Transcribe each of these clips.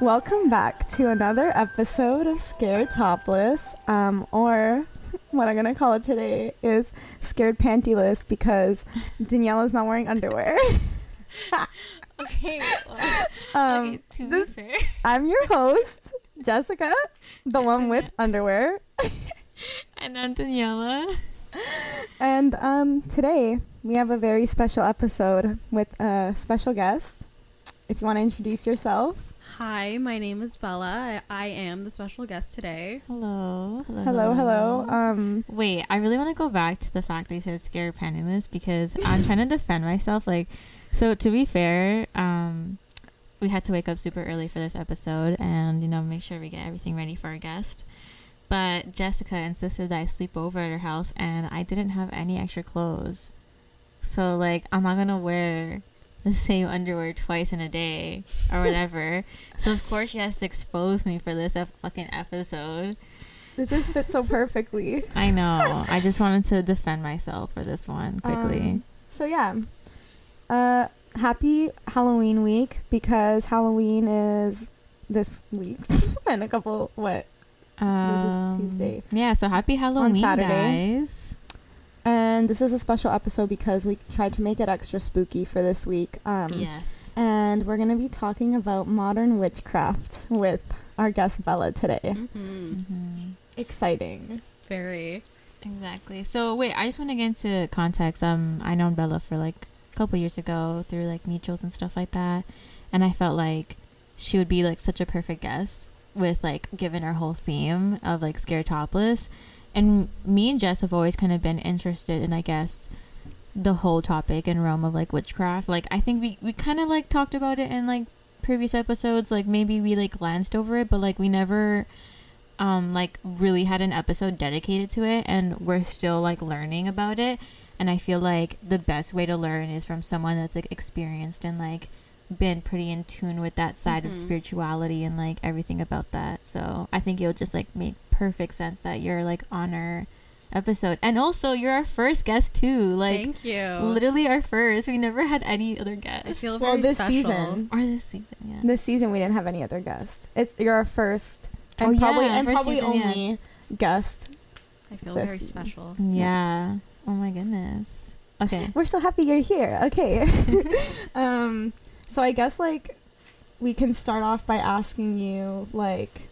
Welcome back to another episode of Scared Topless, um, or what I'm gonna call it today is Scared Pantyless because Danielle is not wearing underwear. Okay, well, Um, okay, to this- be fair, I'm your host, Jessica, the one with underwear, and I'm Daniela. and um, today we have a very special episode with a special guest. If you want to introduce yourself, Hi, my name is Bella. I, I am the special guest today. Hello. Hello. hello, hello. Um, Wait, I really want to go back to the fact that you said scared pantyless because I'm trying to defend myself. Like, so to be fair, um, we had to wake up super early for this episode and you know make sure we get everything ready for our guest. But Jessica insisted that I sleep over at her house, and I didn't have any extra clothes. So like, I'm not gonna wear the same underwear twice in a day or whatever. so of course she has to expose me for this ep- fucking episode. it just fits so perfectly. I know. I just wanted to defend myself for this one quickly. Um, so yeah, uh, happy Halloween week because Halloween is this week and a couple what Um, this is Tuesday. Yeah, so happy Halloween, Saturday. guys. And this is a special episode because we tried to make it extra spooky for this week. Um, yes. and we're gonna be talking about modern witchcraft with our guest Bella today. Mm-hmm. hmm Exciting. Very. Exactly. So wait, I just want to get into context. Um, I known Bella for like a couple years ago through like mutuals and stuff like that, and I felt like she would be like such a perfect guest with like given our whole theme of like scare topless. And me and Jess have always kind of been interested in, I guess, the whole topic and realm of like witchcraft. Like I think we we kind of like talked about it in like previous episodes. Like maybe we like glanced over it, but like we never um like really had an episode dedicated to it and we're still like learning about it and i feel like the best way to learn is from someone that's like experienced and like been pretty in tune with that side of Mhm. spirituality and like everything about that so i think it'll just like make perfect sense that you're like on our episode and also you're our first guest too like Thank you. literally our first we never had any other I guests feel Well, very this special. season, or this season yeah this season we didn't have any other guest. It's you're our first and Oh, yeah, probably and first probably season, yeah. only guest. I feel very season. special. yeah oh my goodness okay We're so happy you're here. Okay. um, so I guess like we can start off by asking you like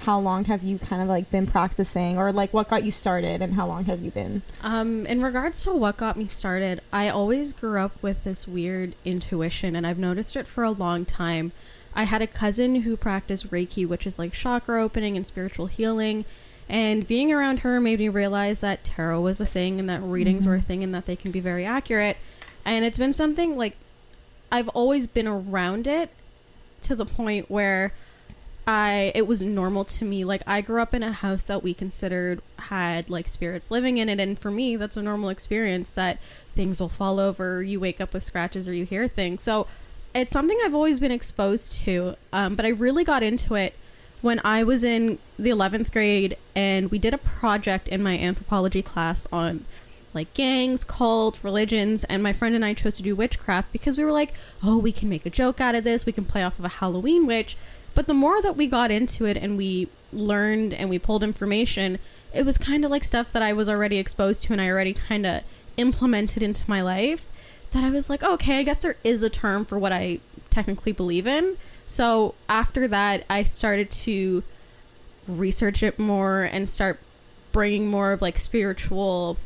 how long have you kind of like been practicing or like what got you started and how long have you been? Um, in regards to what got me started, I always grew up with this weird intuition, and I've noticed it for a long time. I had a cousin who practiced Reiki, which is like chakra opening and spiritual healing. And being around her made me realize that tarot was a thing and that readings Mhm. were a thing and that they can be very accurate. And it's been something like I've always been around it to the point where I it was normal to me. Like I grew up in a house that we considered had like spirits living in it and for me that's a normal experience that things will fall over, you wake up with scratches or you hear things. So it's something I've always been exposed to. Um, but I really got into it when I was in the 11th grade and we did a project in my anthropology class on like gangs, cults, religions, and my friend and I chose to do witchcraft because we were like, oh, we can make a joke out of this, we can play off of a Halloween witch. But the more that we got into it and we learned and we pulled information, it was kind of like stuff that I was already exposed to and I already kind of implemented into my life. That I was like, okay, I guess there is a term for what I technically believe in. So after that, I started to research it more and start bringing more of like spiritual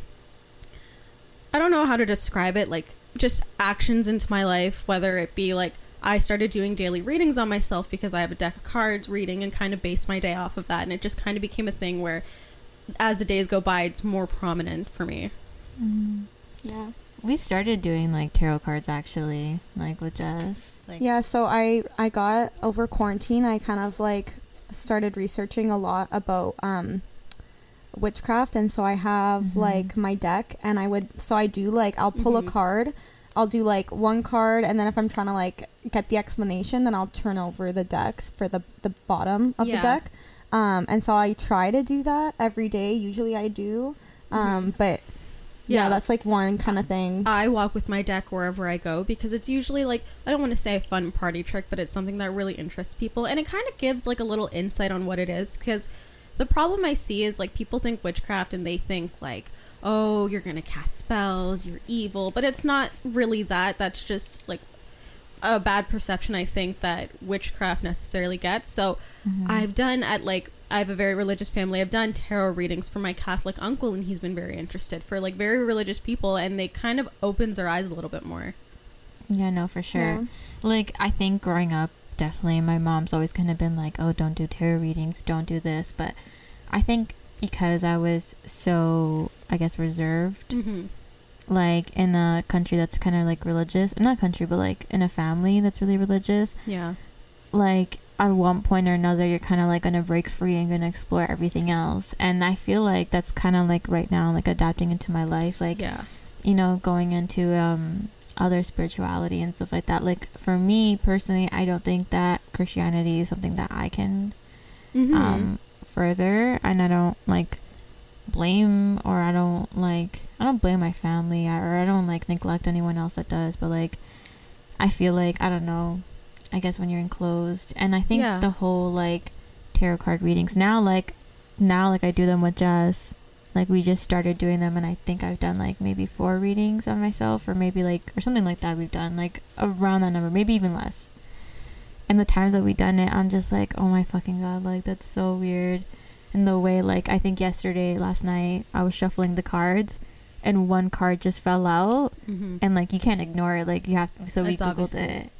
I don't know how to describe it, like just actions into my life, whether it be like I started doing daily readings on myself because I have a deck of cards reading and kind of base my day off of that. And it just kind of became a thing where as the days go by, it's more prominent for me. Yeah. We started doing like tarot cards actually, like with Jess. Like Yeah, so I I got over quarantine, I kind of like started researching a lot about um witchcraft and so I have Mhm. like my deck and I would so I do like I'll pull Mhm. a card. I'll do like one card and then if I'm trying to like get the explanation then I'll turn over the decks for the the bottom of Yeah. the deck. Um and so I try to do that every day. Usually I do. Um Mhm. but yeah, Yeah. that's like one kind of thing. I walk with my deck wherever I go because it's usually like I don't want to say a fun party trick, but it's something that really interests people and it kind of gives like a little insight on what it is because the problem I see is like people think witchcraft and they think like oh you're going to cast spells, you're evil, but it's not really that. That's just like a bad perception I think that witchcraft necessarily gets. So Mhm. I've done at like I have a very religious family. I've done tarot readings for my Catholic uncle and he's been very interested for like very religious people and they kind of opens their eyes a little bit more. yeah, no, for sure. Yeah. Like I think growing up, definitely my mom's always kind of been like, "Oh, don't do tarot readings, don't do this." But I think because I was so, I guess, reserved, Mm-hmm. like in a country that's kind of like religious, not country, but like in a family that's really religious, Yeah. like at one point or another you're kind of like gonna break free and gonna explore everything else and i feel like that's kind of like right now like adapting into my life like yeah. you know going into um other spirituality and stuff like that like for me personally i don't think that christianity is something that i can Mm-hmm. um further and i don't like blame or i don't like i don't blame my family or i don't like neglect anyone else that does but like i feel like i don't know i guess when you're enclosed and i think Yeah. the whole like tarot card readings now like now like i do them with jess like we just started doing them and i think i've done like maybe four readings on myself or maybe like or something like that we've done like around that number maybe even less. And the times that we've done it i'm just like oh my fucking god like that's so weird. And the way like i think yesterday last night i was shuffling the cards and one card just fell out. Mm-hmm. and like you can't ignore it like you have to, so we It's googled obviously- it.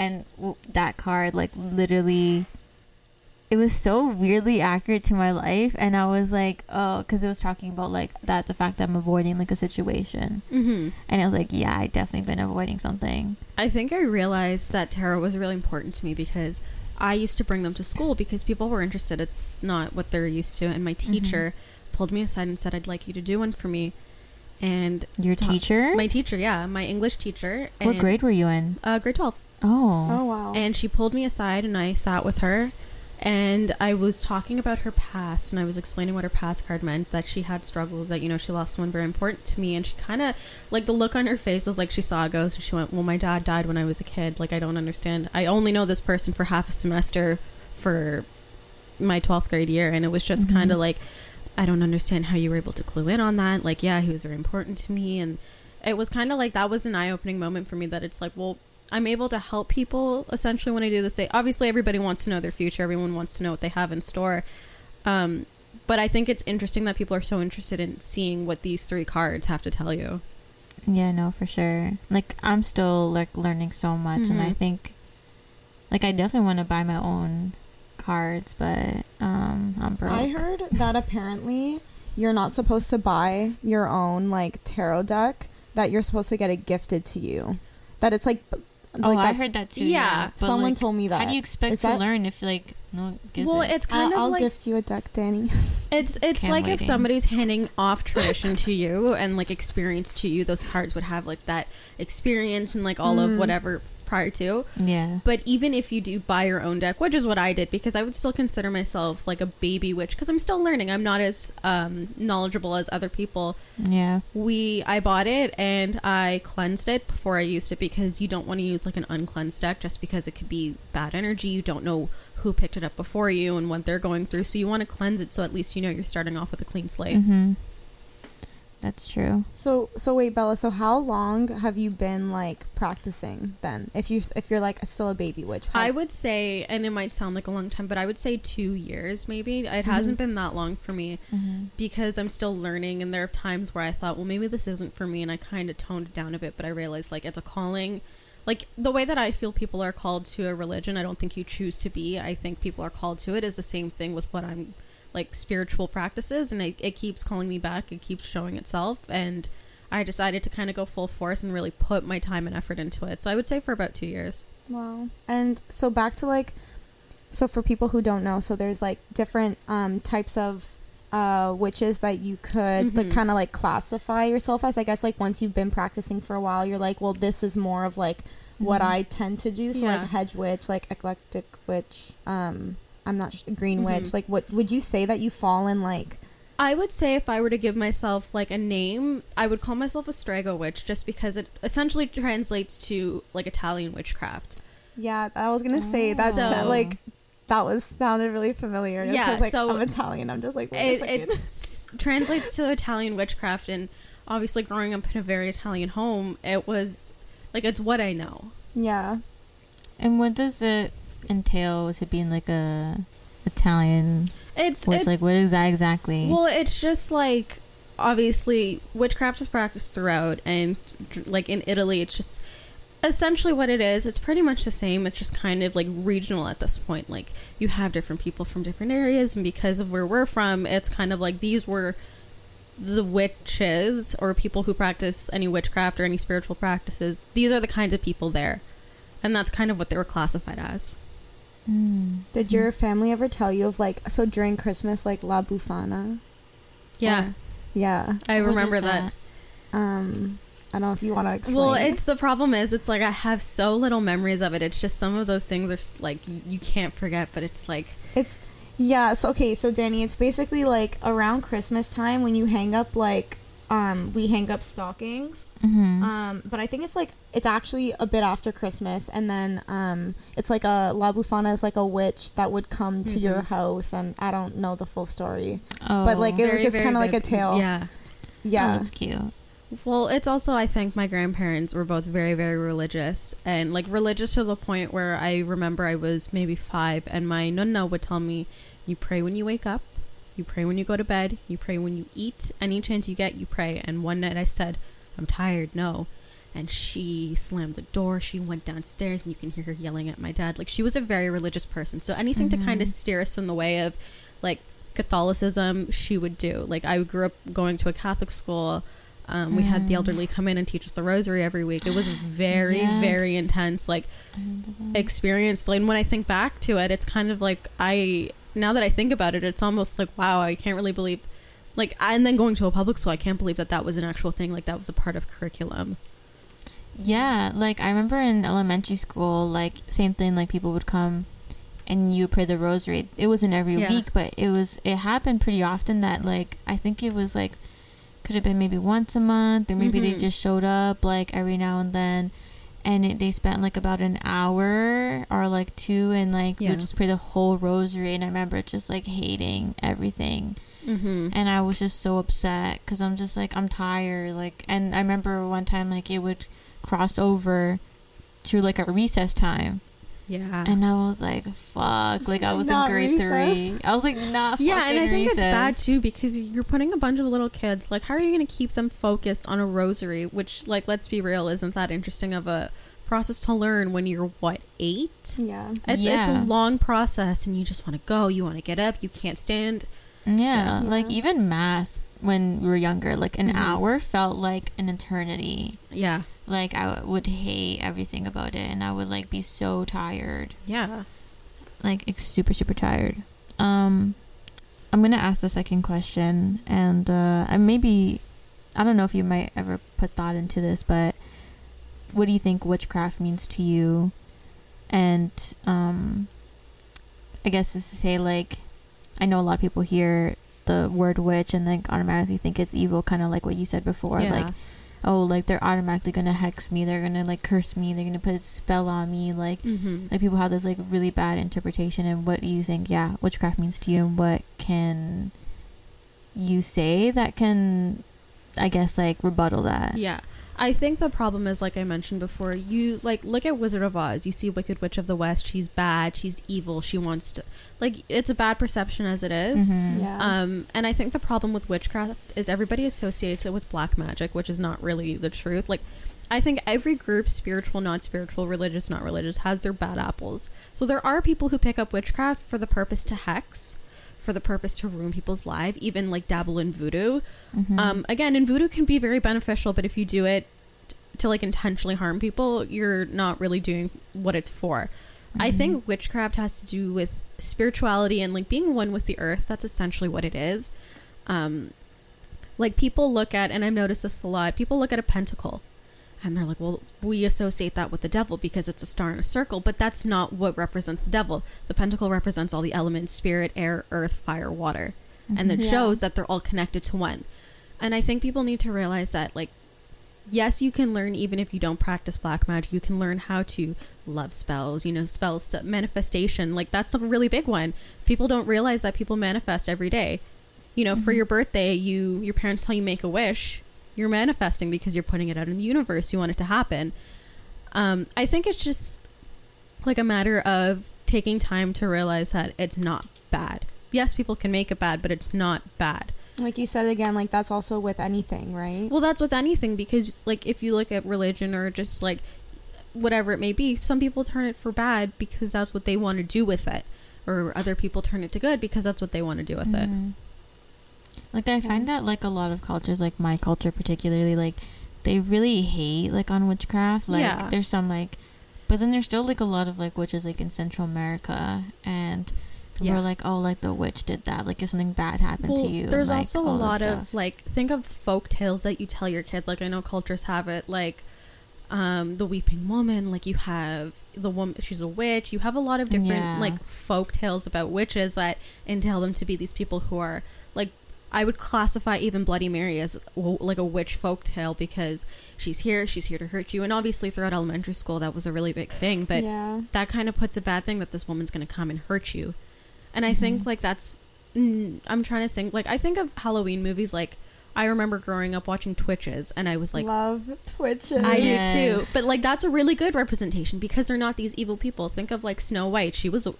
And w- that card like literally it was so weirdly accurate to my life and i was like oh because it was talking about like that the fact that i'm avoiding like a situation Mm-hmm. and i was like yeah i definitely been avoiding something I think I realized that tarot was really important to me because I used to bring them to school because people were interested. It's not what they're used to. And my teacher pulled me aside and said, I'd like you to do one for me. And your Ta- teacher my teacher, yeah, my English teacher. what grade were you in Uh, grade 12. oh, Oh wow. And she pulled me aside and I sat with her and I was talking about her past and I was explaining what her past card meant that she had struggles that you know she lost someone very important to me and she kind of like the look on her face was like she saw a ghost and she went well my dad died when I was a kid like I don't understand I only know this person for half a semester for my 12th grade year and it was just Mhm. kind of like I don't understand how you were able to clue in on that like yeah he was very important to me and it was kind of like that was an eye-opening moment for me that it's like well I'm able to help people essentially when I do this. They, obviously, everybody wants to know their future. Everyone wants to know what they have in store. Um, but I think it's interesting that people are so interested in seeing what these three cards have to tell you. Yeah, no, for sure. Like I'm still like learning so much and I Mhm. think like I definitely want to buy my own cards, but um I'm broke. I heard that apparently you're not supposed to buy your own like tarot deck. That you're supposed to get it gifted to you. That it's like. Oh, like I heard that too. yeah, Yeah, but, Someone like, told me that. How do you expect Is to that- learn if like no one gives well, it? it's kind I'll, of I'll like gift you a deck, Danny. it's it's Can't like if waiting. somebody's handing off tradition to you and like experience to you. Those cards would have like that experience and like all Mm. of whatever prior to. yeah. But even if you do buy your own deck, which is what I did, because I would still consider myself like a baby witch, because I'm still learning. I'm not as um, knowledgeable as other people. Yeah. We I bought it and I cleansed it before I used it because you don't want to use like an uncleansed deck just because it could be bad energy. You don't know who picked it up before you and what they're going through, so you want to cleanse it so at least you know you're starting off with a clean slate. Mhm. That's true. So so wait, Bella. So how long have you been like practicing then? If you if you're like still a baby witch, how- I would say, and it might sound like a long time, but I would say two years maybe. It hasn't been that long for me. Mm-hmm. because I'm still learning and there are times where I thought, well, maybe this isn't for me and I kind of toned it down a bit, but I realized like it's a calling. Like the way that I feel people are called to a religion, I don't think you choose to be. I think people are called to it is the same thing with what I'm like spiritual practices and it, it keeps calling me back, it keeps showing itself and I decided to kind of go full force and really put my time and effort into it. So I would say for about 2 years. Wow. And so back to like, so for people who don't know, so there's like different um, types of uh, witches that you could like Mhm. kind of like classify yourself as. I guess like once you've been practicing for a while, you're like, well, this is more of like what Mhm. I tend to do. So Yeah. like hedge witch, like eclectic witch. Um, I'm not sh- green mm-hmm. witch. Like, what would you say that you fall in like I would say if I were to give myself like a name, I would call myself a Strega witch just because it essentially translates to like Italian witchcraft. Yeah, I was gonna say that. So- So, like that was sounded really familiar. Yeah, like, so I'm Italian. I'm just like wait It, a it translates to Italian witchcraft, and obviously, growing up in a very Italian home, it was like it's what I know. yeah. And what does it entail it being like a Italian? It's, it's like what is that exactly? well, it's just like obviously witchcraft is practiced throughout, and like in Italy, it's just essentially what it is. It's pretty much the same. It's just kind of like regional at this point. Like you have different people from different areas, and because of where we're from, it's kind of like these were the witches or people who practice any witchcraft or any spiritual practices. These are the kinds of people there, and that's kind of what they were classified as. Mm. Did your family ever tell you of like so during Christmas like La Befana? Yeah, Yeah. I What is remember that. Um, I don't know if you want to explain. Well, it's the problem is it's like I have so little memories of it. It's just some of those things are like y- you can't forget, but it's like It's yeah. So okay. So Danny, it's basically like around Christmas time when you hang up like um we hang up stockings. Mhm. Um, but I think it's like it's actually a bit after Christmas, and then um it's like a La Befana is like a witch that would come to your Mhm. house, and I don't know the full story. oh, but, like, it was just kinda like a tale. Yeah. oh, Yeah. that's cute. Well, it's also I think my grandparents were both very very religious and like religious to the point where I remember I was maybe 5 and my nonna would tell me you pray when you wake up, you pray when you go to bed, you pray when you eat, any chance you get you pray. And one night I said, "I'm tired, no." And she slammed the door. She went downstairs, and you can hear her yelling at my dad. Like she was a very religious person, so anything to kind of Mhm. steer us in the way of, like Catholicism, she would do. Like I grew up going to a Catholic school. Um, we had the Mm. elderly come in and teach us the rosary every week. It was very, very intense, like I remember that. experience. And when I think back to it, it's kind of like I now that I think about it, it's almost like wow, I can't really believe. Like and then going to a public school, I can't believe that that was an actual thing. Like that was a part of curriculum. Yeah, like I remember in elementary school, like same thing. Like people would come, and you pray the rosary. It wasn't every Yeah. week, but it was. It happened pretty often. That like I think it was like could have been maybe once a month, or maybe they Mhm. just showed up like every now and then, and it, they spent like about an hour or like two, and like you Yeah. would just pray the whole rosary. And I remember just like hating everything Mm-hmm. and I was just so upset because I'm just like I'm tired. Like, and I remember one time like it would cross over to like a recess time, Yeah. and I was like, "Fuck!" Like I was in grade recess. three. I was like, "Not." yeah, and I fucking think it's bad too because you're putting a bunch of little kids. Like, how are you going to keep them focused on a rosary? Which, like, let's be real, isn't that interesting of a process to learn when you're what eight? yeah. It's it's a long process, and you just want to go. You want to get up. You can't stand. Yeah, Yeah. like even mass when we were younger, like an Mhm. hour felt like an eternity. Yeah, Like I would hate everything about it, and I would like be so tired. yeah. like super super tired um i'm gonna ask the second question and uh I maybe i don't know if you might ever put thought into this but what do you think witchcraft means to you and um i guess this is to say like i know a lot of people hear the word witch and then automatically think it's evil kind of like what you said before yeah. like oh like they're automatically gonna hex me they're gonna like curse me they're gonna put a spell on me like mm-hmm. like people have this like really bad interpretation and what do you think yeah witchcraft means to you and what can you say that can i guess like rebuttal that Yeah. I think the problem is, like I mentioned before, you like look at Wizard of Oz. You see Wicked Witch of the West. She's bad. She's evil. She wants to, like, it's a bad perception as it is. Mhm. Yeah. Um, and I think the problem with witchcraft is everybody associates it with black magic, which is not really the truth. Like, I think every group, spiritual, not spiritual, religious, not religious, has their bad apples. So there are people who pick up witchcraft for the purpose to hex, for the purpose to ruin people's life, even like dabble in voodoo. Mhm. Um, again, and voodoo can be very beneficial, but if you do it t- to like intentionally harm people, you're not really doing what it's for. I Mhm. think witchcraft has to do with spirituality and like being one with the earth. That's essentially what it is. Um, like people look at, and I've noticed this a lot. People look at a pentacle, and they're like, "Well, we associate that with the devil because it's a star in a circle." But that's not what represents the devil. The pentacle represents all the elements: spirit, air, earth, fire, water. and it Yeah. shows that they're all connected to one. And I think people need to realize that, like, yes, you can learn even if you don't practice black magic. You can learn how to love spells, you know, spells to manifestation. Like, that's a really big one. People don't realize that people manifest every day. You know, for Mhm. your birthday, you your parents tell you make a wish. You're manifesting because you're putting it out in the universe. You want it to happen. Um, I think it's just like a matter of taking time to realize that it's not bad. Yes, people can make it bad, but it's not bad. Like you said again, like that's also with anything, right? Well, that's with anything because, like, if you look at religion or just like whatever it may be, some people turn it for bad because that's what they want to do with it, or other people turn it to good because that's what they want to do with it. Like I find that like a lot of cultures, like my culture particularly, like they really hate like on witchcraft. Like Yeah. there's some like, but then there's still like a lot of like witches like in Central America, and people Yeah. are like, oh, like the witch did that. Like if something bad happened Well, to you. and, there's like, also a lot of like think of folk tales that you tell your kids. Like I know cultures have it, like um, the weeping woman. Like you have the woman, she's a witch. You have a lot of different Yeah. like folk tales about witches that entail them to be these people who are. I would classify even Bloody Mary as w- like a witch folk tale because she's here, she's here to hurt you, and obviously throughout elementary school that was a really big thing. But yeah. that kind of puts a bad thing that this woman's going to come and hurt you. And I Mhm. think like that's mm, I'm trying to think like I think of Halloween movies like I remember growing up watching Twitches and I was like love twitches. I do too. But like that's a really good representation because they're not these evil people. Think of like Snow White. She was a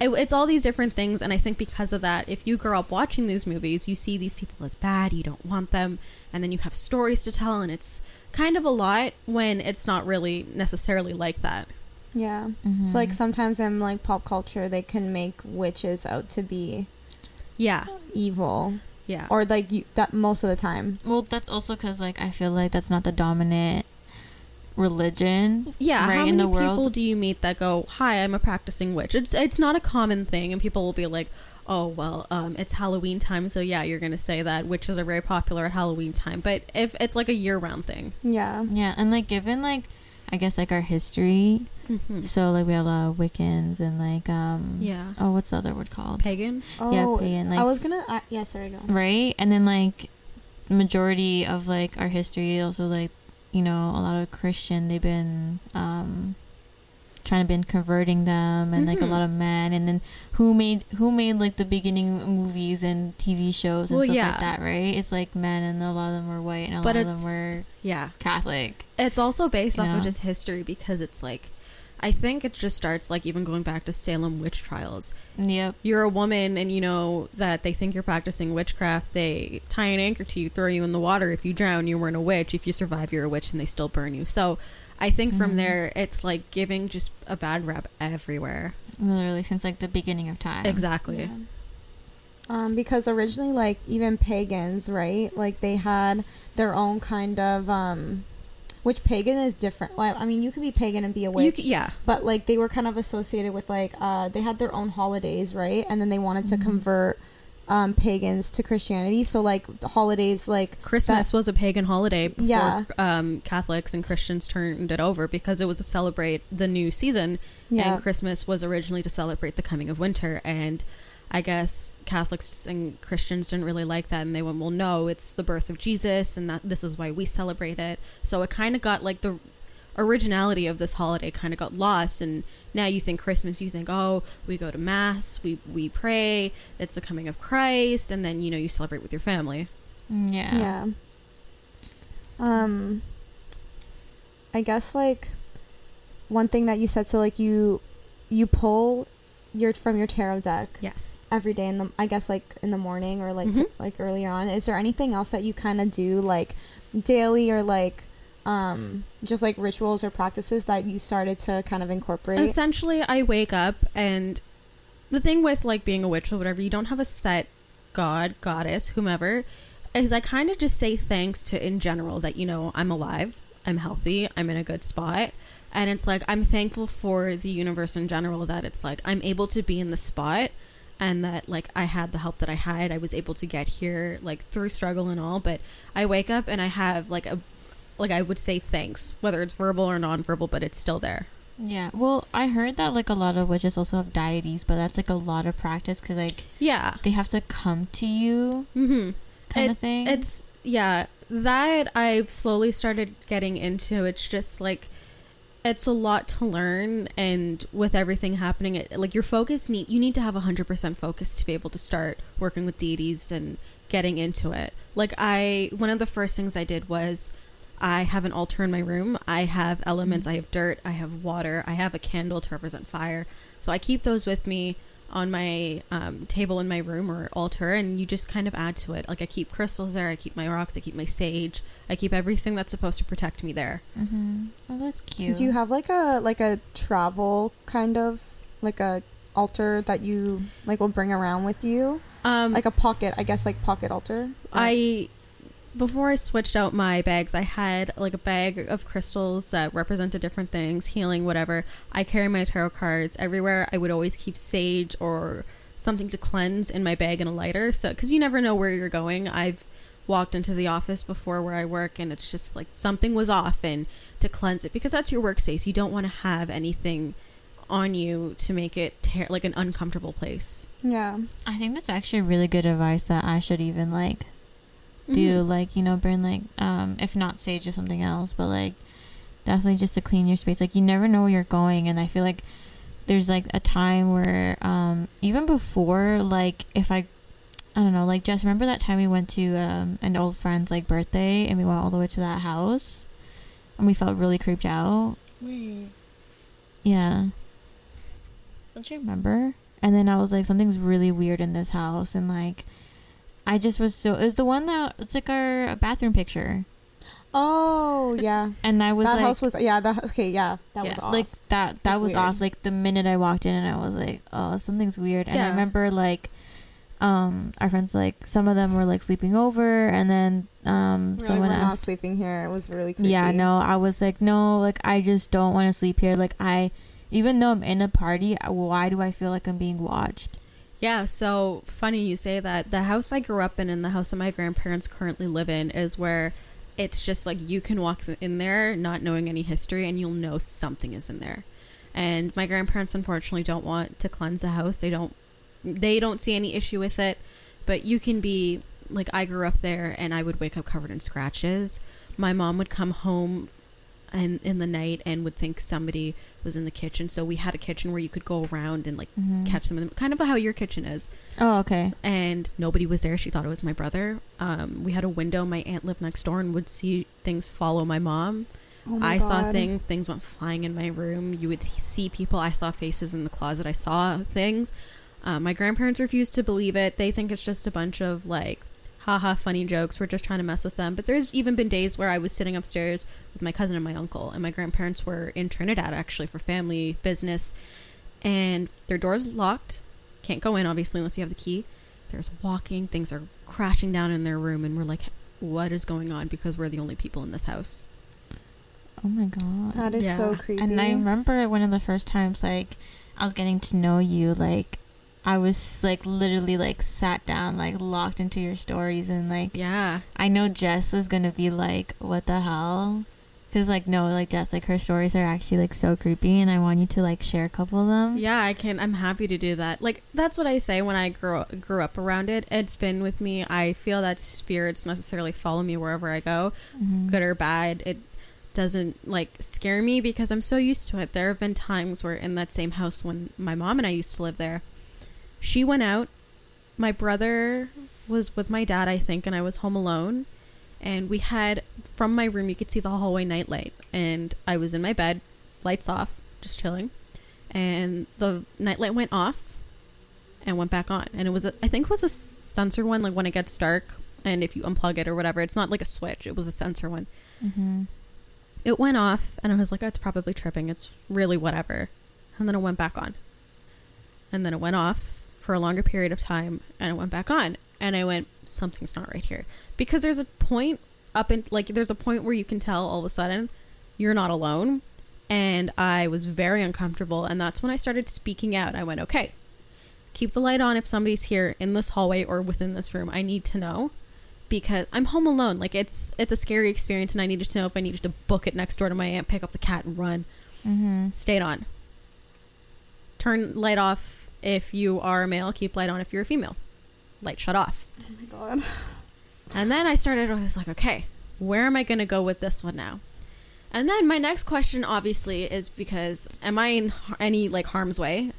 it, it's all these different things and I think because of that if you grow up watching these movies you see these people as bad, you don't want them and then you have stories to tell and it's kind of a lot when it's not really necessarily like that. yeah. Mhm. So like sometimes in like pop culture, they can make witches out to be Yeah. evil, Yeah. or like you, that most of the time. well, that's also because like I feel like that's not the dominant religion. Yeah, right, how in many the people world. do you meet that go, "Hi, I'm a practicing witch"? It's it's not a common thing, and people will be like, "Oh, well, um, it's Halloween time, so yeah, you're gonna say that witches are very popular at Halloween time." But if it's like a year-round thing, Yeah. Yeah, and like given like I guess like our history, mm-hmm. so like we have a lot of Wiccans and like um yeah, oh what's the other word called pagan. Oh, Yeah, pagan, like- I was gonna. Uh, yeah, sorry, go. right and then like majority of like our history also like you know a lot of Christian they've been um trying to been converting them and like a Mhm. lot of men and then who made who made like the beginning movies and TV shows and Well, stuff yeah. like that right it's like men and a lot of them were white and a But lot of them were Yeah, Catholic it's also based off Yeah. of just history because it's like, I think it just starts like even going back to Salem witch trials. yep you're a woman and you know that they think you're practicing witchcraft, they tie an anchor to you, throw you in the water. If you drown, you weren't a witch. If you survive, you're a witch, and they still burn you. So I think from Mhm. there, it's like giving just a bad rap everywhere. literally since like the beginning of time Exactly. Yeah. Um, because originally, like even pagans, right? Like they had their own kind of um, which pagan is different. Well, I mean, you could be pagan and be a witch, c- yeah. but like they were kind of associated with like uh, they had their own holidays, right? And then they wanted to Mhm. convert um, pagans to Christianity. So like the holidays, like Christmas was a pagan holiday before Yeah. um, Catholics and Christians turned it over because it was to celebrate the new season. yeah, And Christmas was originally to celebrate the coming of winter. And I guess Catholics and Christians didn't really like that. And they went, well, no, it's the birth of Jesus. And that this is why we celebrate it. So it kind of got like the originality of this holiday kind of got lost. And now you think Christmas, you think, oh, we go to Mass, we, we pray, it's the coming of Christ. And then, you know, you celebrate with your family. Mm, yeah yeah. Um, I guess like one thing that you said. So like you you pull your from your tarot deck Yes. every day in the I guess like in the morning or like t- Mhm. like earlier on. Is there anything else that you kind of do like daily or like um just like rituals or practices that you started to kind of incorporate? Essentially, I wake up and the thing with like being a witch or whatever, you don't have a set god, goddess, whomever, is I kind of just say thanks to in general that you know I'm alive, I'm healthy, I'm in a good spot. And it's like I'm thankful for the universe in general that it's like I'm able to be in the spot and that like I had the help that I had. I was able to get here like through struggle and all, but I wake up and I have like a like I would say thanks, whether it's verbal or nonverbal, but it's still there. Yeah. Well, I heard that like a lot of witches also have deities, but that's like a lot of practice because like Yeah. they have to come to you Mm-hmm. kind It- of thing. It's yeah, that I've slowly started getting into. It's just like it's a lot to learn and with everything happening it, like your focus need you need to have 100% focus to be able to start working with deities and getting into it. Like I one of the first things I did was I have an altar in my room. I have elements, I have dirt, I have water, I have a candle to represent fire. So I keep those with me on my um, table in my room or altar and you just kind of add to it like i keep crystals there i keep my rocks i keep my sage i keep everything that's supposed to protect me there mm-hmm. Oh, that's cute. Do you have like a like a travel kind of like a altar that you like will bring around with you? um Like a pocket, I guess like pocket altar. i before i switched out my bags i had like a bag of crystals that represented different things healing whatever. I carry my tarot cards everywhere. I would always keep sage or something to cleanse in my bag and a lighter. So because you never know where you're going. I've walked into the office before where i work and it's just like something was off and to cleanse it because that's your workspace. You don't want to have anything on you to make it ter- like an uncomfortable place. Yeah. I think that's actually really good advice that I should even like do Mhm. like you know burn like um if not sage or something else but like definitely just to clean your space like you never know where you're going and i feel like there's like a time where um even before like if i i don't know like just remember that time we went to um an old friend's like birthday and we went all the way to that house and we felt really creeped out Wait. yeah don't you remember and then i was like something's really weird in this house and like I just was so. It was the one that it's like our bathroom picture, Oh yeah. and I was that like, house was yeah. That okay yeah. That yeah, was off. like that. That was off. Like the minute I walked in, and I was like, oh, something's weird. And I remember like, um, our friends like some of them were like sleeping over, and then um, Really, someone we're not asked. sleeping here. It was really creepy. Yeah, no, I was like, no, like I just don't want to sleep here. Like I, even though I'm in a party, why do I feel like I'm being watched? Yeah, so funny you say that. The house I grew up in and the house that my grandparents currently live in is where it's just like you can walk in there not knowing any history and you'll know something is in there. And my grandparents unfortunately don't want to cleanse the house. They don't they don't see any issue with it, but you can be like I grew up there and I would wake up covered in scratches. My mom would come home and in the night and would think somebody was in the kitchen. So we had a kitchen where you could go around and like Mm-hmm. catch them in the, kind of how your kitchen is Oh, okay. and nobody was there. She thought it was my brother. Um, we had a window. My aunt lived next door and would see things follow my mom. Oh my I saw things. Things went flying in my room. You would see people. I saw faces in the closet. I saw things. Uh, my grandparents refuse to believe it. They think it's just a bunch of like, haha, funny jokes. We're just trying to mess with them. But there's even been days where I was sitting upstairs with my cousin and my uncle, and my grandparents were in Trinidad actually for family business, and their door's locked. Can't go in obviously unless you have the key. There's walking. Things are crashing down in their room, and we're like, what is going on? Because we're the only people in this house. Oh my god. That is Yeah. so creepy. And I remember one of the first times like I was getting to know you, like I was like literally like sat down, like locked into your stories, and like Yeah. I know Jess is gonna be like, "What the hell?" Because like no, like Jess, like her stories are actually like so creepy, and I want you to like share a couple of them. Yeah, I can. I'm happy to do that. Like that's what I say when I grew grew up around it. It's been with me. I feel that spirits necessarily follow me wherever I go, Mhm. good or bad. It doesn't like scare me because I'm so used to it. There have been times where in that same house when my mom and I used to live there, she went out. My brother was with my dad, I think, and I was home alone. And we had from my room you could see the hallway nightlight, and I was in my bed, lights off, just chilling. And the nightlight went off and went back on. And it was a, i think it was a sensor one like when it gets dark and if you unplug it or whatever. It's not like a switch. It was a sensor one. Mhm. it went off and i was like oh, it's probably tripping. It's really whatever. And then it went back on. And then it went off for a longer period of time and it went back on. And i went something's not right here. Because there's a point up in like there's a point where you can tell all of a sudden you're not alone. And i was very uncomfortable. And that's when i started speaking out. I went okay keep the light on if somebody's here in this hallway or within this room. I need to know because i'm home alone. Like it's it's a scary experience and i needed to know if i needed to book it next door to my aunt pick up the cat and run. Mm-hmm. stayed on. Turn light off if you are a male, keep light on if you're a female. Light shut off. Oh my god. And then I started, I was like, okay, where am I going to go with this one now? And then my next question, obviously, is because am I in any like harm's way?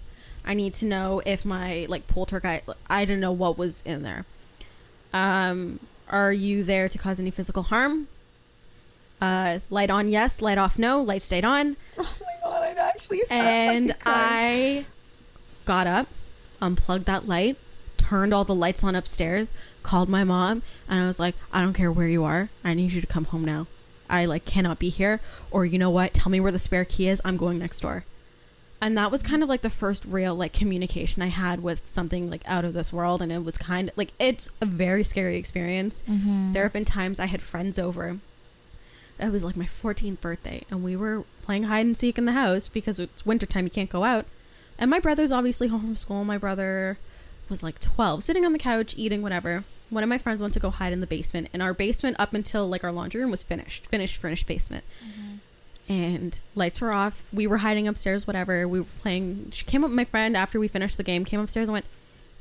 I need to know if my like poltergeist, I don't know what was in there. Um, are you there to cause any physical harm? Uh, light on, yes. Light off, no. Light stayed on. Oh my god, I've actually and. I got up, unplugged that light, turned all the lights on upstairs, called my mom, and I was like, I don't care where you are. I need you to come home now. I like cannot be here. Or you know what? Tell me where the spare key is. I'm going next door. And that was kind of like the first real like communication I had with something like out of this world and it was kind of like it's a very scary experience. Mm-hmm. There have been times I had friends over. It was like my 14th birthday, and we were playing hide and seek in the house because it's wintertime, you can't go out. And my brother's obviously home from school. My brother was like 12, sitting on the couch, eating whatever. One of my friends went to go hide in the basement, and our basement, up until like our laundry room, was finished. Finished, finished basement. Mm-hmm. And lights were off. We were hiding upstairs, whatever. We were playing. She came up, my friend, after we finished the game, came upstairs and went,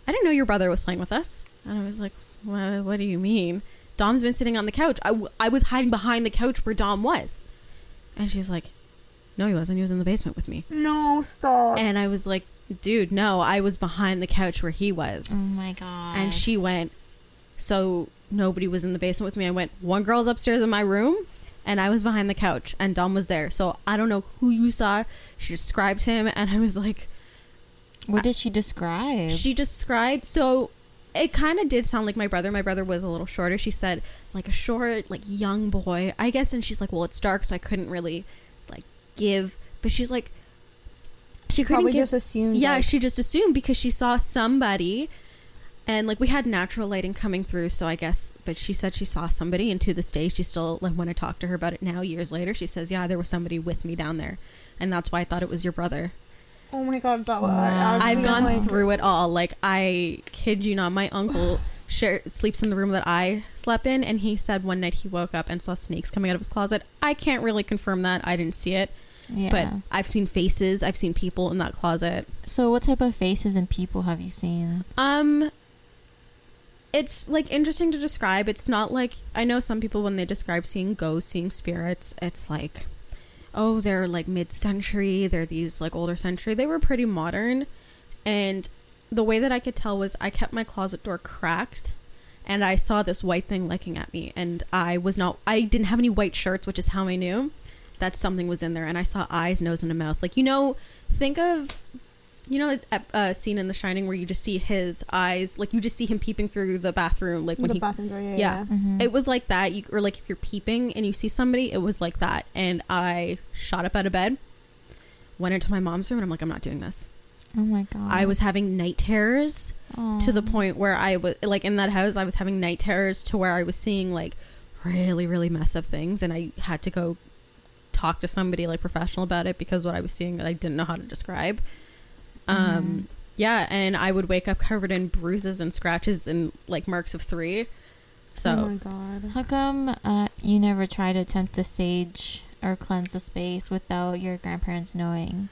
I didn't know your brother was playing with us. And I was like, what, what do you mean? Dom's been sitting on the couch. I, w- I was hiding behind the couch where Dom was. And she's like, no, he wasn't. He was in the basement with me. No, stop. And I was like, dude, no, I was behind the couch where he was. Oh my god. And she went, so nobody was in the basement with me. I went, one girl's upstairs in my room, and I was behind the couch, and Dom was there. So I don't know who you saw. She described him, and I was like, What did she describe? she described so it kind of did sound like my brother my brother was a little shorter she said like a short like young boy i guess and she's like well it's dark so i couldn't really like give but she's like she couldn't Probably give just assumed. yeah like, she just assumed because she saw somebody and like we had natural lighting coming through so i guess but she said she saw somebody and to this day she still like when i talk to her about it now years later she says yeah there was somebody with me down there and that's why i thought it was your brother oh my god, Bella. Wow. I I've gone like, through it all. Like I kid you not, my uncle share, sleeps in the room that I slept in, and he said one night he woke up and saw snakes coming out of his closet. I can't really confirm that. I didn't see it, yeah. but I've seen faces. I've seen people in that closet. so, what type of faces and people have you seen? Um, it's like interesting to describe. It's not like I know some people when they describe seeing ghosts, seeing spirits. It's like, oh, they're like mid-century. They're these like older century. They were pretty modern, and the way that I could tell was I kept my closet door cracked, and I saw this white thing looking at me, and I was not. I didn't have any white shirts, which is how I knew that something was in there, and I saw eyes, nose, and a mouth. Like you know, think of you know a uh, scene in The Shining where you just see his eyes, like you just see him peeping through the bathroom, like when the he. bathroom door. Yeah, yeah. yeah. Mm-hmm. It was like that, you, or like if you're peeping and you see somebody, it was like that. And I shot up out of bed, went into my mom's room, and I'm like, I'm not doing this. oh my god. I was having night terrors to the point where I was like in that house, I was having night terrors to where I was seeing like really, really messed up things, and I had to go talk to somebody like professional about it because what I was seeing that I didn't know how to describe. Um, Mhm. yeah, and I would wake up covered in bruises and scratches and like marks of three. So Oh my god. How come uh, you never tried to attempt to sage or cleanse the space without your grandparents knowing?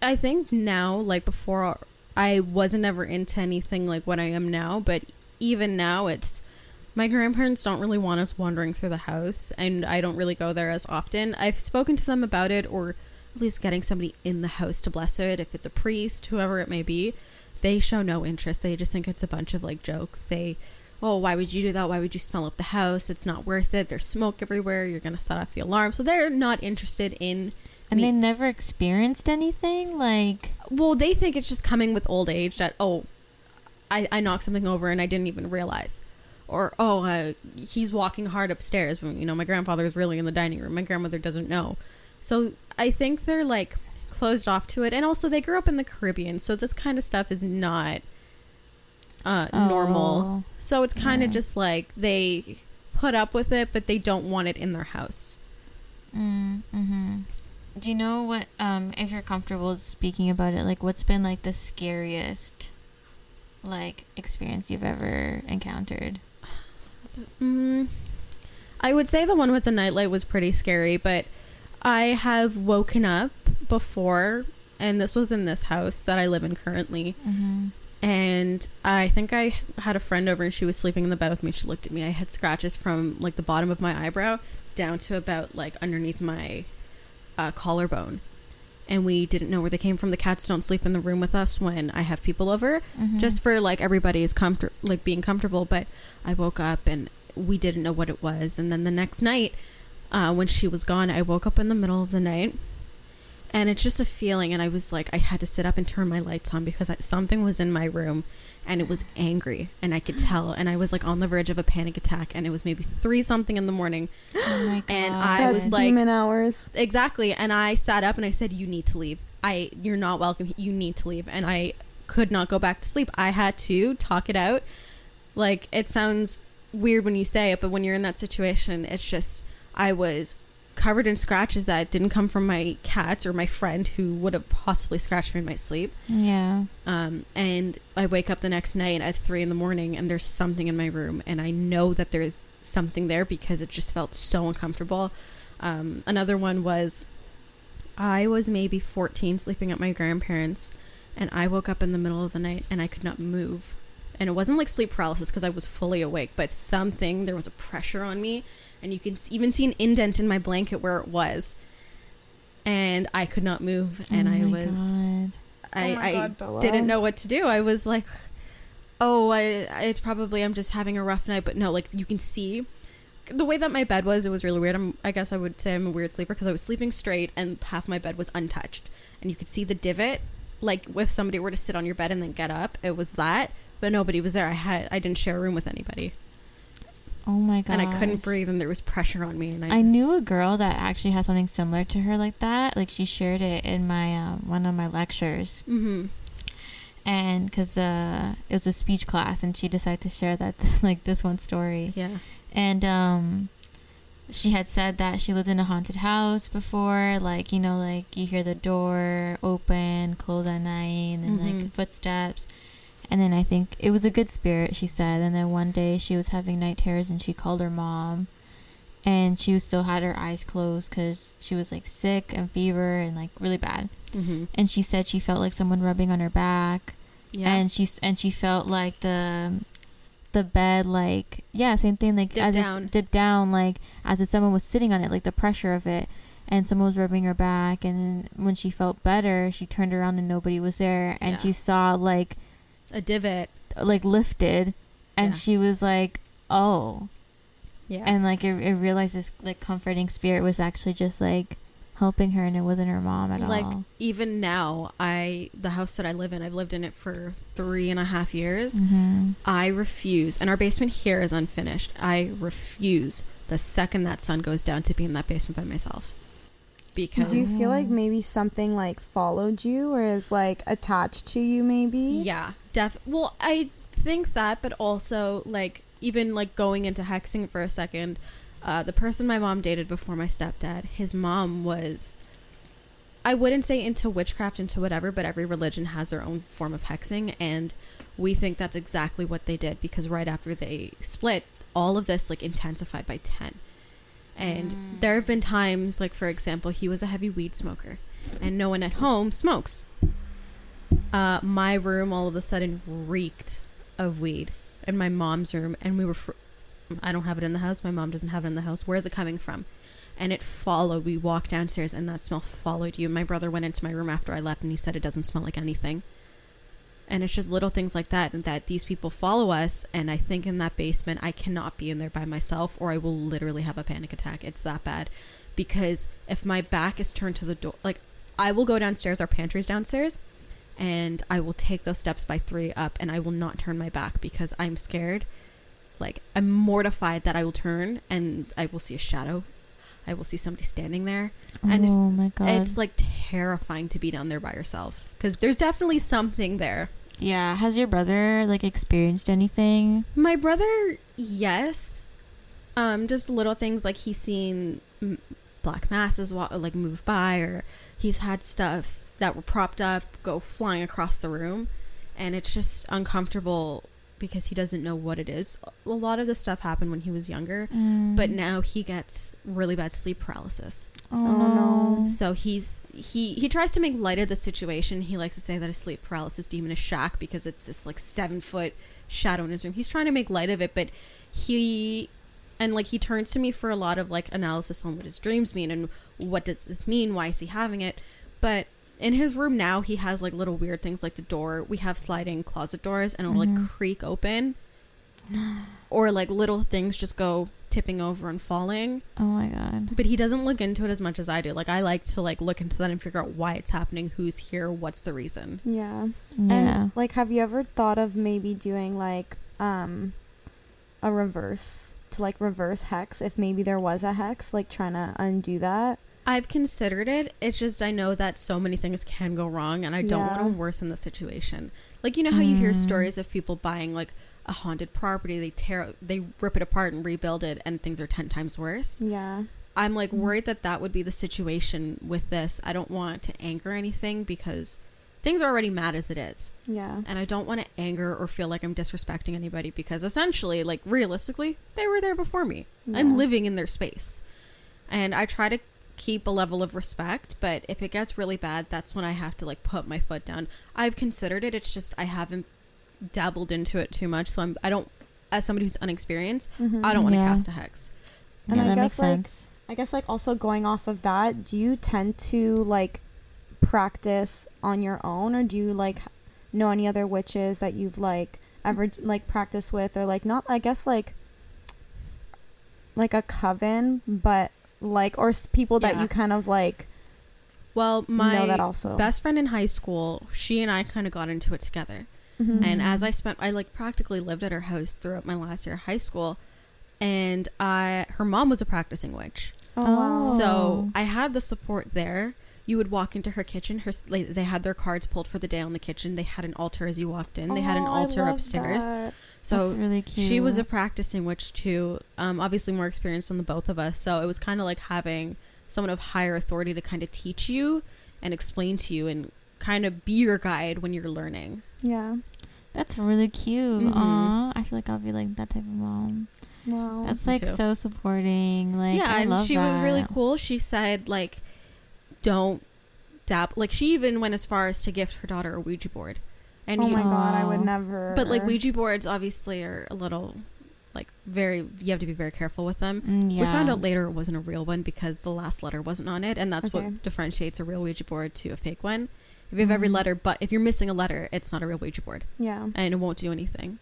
I think now, like before, I wasn't ever into anything like what I am now, but even now, it's my grandparents don't really want us wandering through the house, and I don't really go there as often. I've spoken to them about it, or at least getting somebody in the house to bless it, if it's a priest, whoever it may be. They show no interest. They just think it's a bunch of like jokes. Say, oh, why would you do that? Why would you smell up the house? It's not worth it. There's smoke everywhere. You're going to set off the alarm. So they're not interested in And Me- they never experienced anything? Like, well, they think it's just coming with old age that oh, I I knocked something over and I didn't even realize, or oh, uh, he's walking hard upstairs. But, you know, my grandfather is really in the dining room. My grandmother doesn't know, so I think they're like closed off to it. And also, they grew up in the Caribbean, so this kind of stuff is not uh, normal. oh, So it's kind of Yeah. just like they put up with it, but they don't want it in their house. Mm, hmm Do you know what, um, if you're comfortable speaking about it, like what's been like the scariest, like, experience you've ever encountered? Mm, I would say the one with the nightlight was pretty scary, but I have woken up before, and this was in this house that I live in currently. Mm-hmm. And I think I had a friend over and she was sleeping in the bed with me. She looked at me. I had scratches from like the bottom of my eyebrow down to about like underneath my uh, collarbone. And we didn't know where they came from. The cats don't sleep in the room with us when I have people over, Mm-hmm. just for like everybody's comfort, like being comfortable. But I woke up and we didn't know what it was. And then the next night, uh, when she was gone, I woke up in the middle of the night and it's just a feeling and i was like i had to sit up and turn my lights on because I, something was in my room and it was angry and i could tell and i was like on the verge of a panic attack and it was maybe three something in the morning. Oh my god. and I That's was like- demon hours. exactly and i sat up and i said you need to leave. I you're not welcome you need to leave. And i could not go back to sleep. I had to talk it out. Like it sounds weird when you say it but when you're in that situation it's just i was covered in scratches that didn't come from my cats or my friend who would have possibly scratched me in my sleep yeah. um, and I wake up the next night at three in the morning and there's something in my room and I know that there's something there because it just felt so uncomfortable. Um, another one was I was maybe 14 sleeping at my grandparents and I woke up in the middle of the night and I could not move. And it wasn't like sleep paralysis because I was fully awake, but something, there was a pressure on me and you can even see an indent in my blanket where it was. And I could not move oh and oh I was God. I, oh I God, didn't know what to do. I was like, oh, I, it's probably I'm just having a rough night. But no, like you can see the way that my bed was. It was really weird. I'm, I guess I would say I'm a weird sleeper because I was sleeping straight and half my bed was untouched, and you could see the divot. Like if somebody were to sit on your bed and then get up, it was that. But nobody was there. I had I didn't share a room with anybody, Oh my god. and I couldn't breathe, and there was pressure on me. And I, I just- knew a girl that actually had something similar to her like that. Like she shared it in my um, one of my lectures, Mhm. and because uh, it was a speech class, and she decided to share that like this one story. Yeah. and um she had said that she lived in a haunted house before like you know like you hear the door open close at night and then Mhm. like footsteps and then i think it was a good spirit she said and then one day she was having night terrors and she called her mom and she still had her eyes closed because she was like sick and fever and like really bad Mhm. and she said she felt like someone rubbing on her back Yeah. and she and she felt like the the bed like yeah same thing like Dip as down. dip down like as if someone was sitting on it like the pressure of it and someone was rubbing her back and then when she felt better she turned around and nobody was there and Yeah. she saw like a divot. like lifted and Yeah. she was like oh Yeah. and like it, it realized this like comforting spirit was actually just like helping her and it wasn't her mom at all. like even now i the house that i live in i've lived in it for three and a half years hmm i refuse and our basement here is unfinished i refuse the second that sun goes down to be in that basement by myself because Do you feel like maybe something like followed you or is like attached to you maybe? yeah def well i think that but also like even like going into hexing for a second uh, the person my mom dated before my stepdad his mom was i wouldn't say into witchcraft into whatever but every religion has their own form of hexing and we think that's exactly what they did because right after they split all of this like intensified by 10 and Mm. there have been times like for example he was a heavy weed smoker and no one at home smokes uh, my room all of a sudden reeked of weed in my mom's room and we were fr- i don't have it in the house. My mom doesn't have it in the house. Where is it coming from? And it followed we walked downstairs and that smell followed you. My brother went into my room after i left and he said it doesn't smell like anything. And it's just little things like that that these people follow us and i think in that basement i cannot be in there by myself or i will literally have a panic attack. It's that bad. Because if my back is turned to the door like i will go downstairs our pantry's downstairs and I will take those steps by three up and I will not turn my back because I'm scared. Like, I'm mortified that I will turn and I will see a shadow. I will see somebody standing there. And oh my god It's like terrifying to be down there by yourself because there's definitely something there. Yeah. Has your brother like experienced anything? My brother, yes. Um, just little things like he's seen black masses wa- like move by, or he's had stuff that were propped up go flying across the room, and it's just uncomfortable because he doesn't know what it is. A lot of this stuff happened when he was younger, Mm. but now he gets really bad sleep paralysis. oh, no. So he's he he tries to make light of the situation. He likes to say that his sleep paralysis demon is Shaq because it's this like seven foot shadow in his room. He's trying to make light of it, but he and like he turns to me for a lot of like analysis on what his dreams mean and what does this mean? Why is he having it? But in his room now, he has like little weird things like the door. We have sliding closet doors, and it'll Mhm. like creak open, or like little things just go tipping over and falling Oh my god. but he doesn't look into it as much as I do. Like I like to like look into that and figure out why it's happening, who's here, what's the reason. Yeah. Yeah. And like, have you ever thought of maybe doing like um a reverse to like reverse hex if maybe there was a hex, like trying to undo that? I've considered it. It's just I know that so many things can go wrong, and I don't Yeah. want to worsen the situation. Like you know how you hear Mm. stories of people buying like a haunted property, they tear, they rip it apart and rebuild it, and things are ten times worse. Yeah. I'm like Mm. worried that that would be the situation with this. I don't want to anger anything because things are already mad as it is. Yeah. and I don't want to anger or feel like I'm disrespecting anybody because essentially, like realistically, they were there before me. I'm living in their space. And I try to keep a level of respect, but if it gets really bad, that's when I have to like put my foot down. I've considered it, it's just I haven't dabbled into it too much, so I'm I don't as somebody who's unexperienced, Mhm. I don't want to Yeah. cast a hex. And yeah, I that guess, makes like, sense. I guess like also going off of that, do you tend to like practice on your own or do you like know any other witches that you've like ever like practiced with or like not I guess like like a coven but like or people that Yeah. you kind of like Well, my know that also. best friend in high school, she and I kind of got into it together. Mhm. And as Mhm. I spent, I like practically lived at her house throughout my last year of high school. And I, her mom was a practicing witch. oh. So. I had the support there. You would walk into her kitchen. Her like, they had their cards pulled for the day on the kitchen. They had an altar as you walked in. They had an Oh, altar upstairs. that. So That's really cute. she was a practicing witch too. Um, obviously more experienced than the both of us. So it was kind of like having someone of higher authority to kind of teach you and explain to you and kind of be your guide when you're learning. Yeah. That's really cute. Aw, I feel like I'll be like that type of mom. Wow. That's like so supporting. Like yeah, I and she was really cool. She said like, don't dab. Like she even went as far as to gift her daughter a Ouija board. And oh you, my god, I would never. but like Ouija boards obviously are a little like very. You have to be very careful with them. Mm, yeah. We found out later it wasn't a real one because the last letter wasn't on it, and that's Okay. what differentiates a real Ouija board to a fake one. If you have every Mhm. letter, but if you're missing a letter, it's not a real Ouija board, Yeah. and it won't do anything.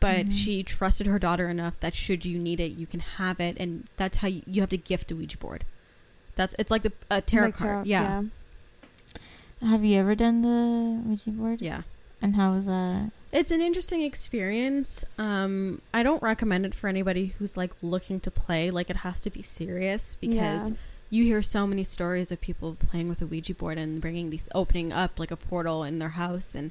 But Mhm. she trusted her daughter enough that should you need it, you can have it, and that's how you, you have to gift a Ouija board. That's it's like the a tarot Like card, tarot- yeah. Have you ever done the Ouija board? yeah. And how was that? It's an interesting experience. Um, I don't recommend it for anybody who's like looking to play. Like it has to be serious because Yeah. you hear so many stories of people playing with a Ouija board and bringing these opening up like a portal in their house and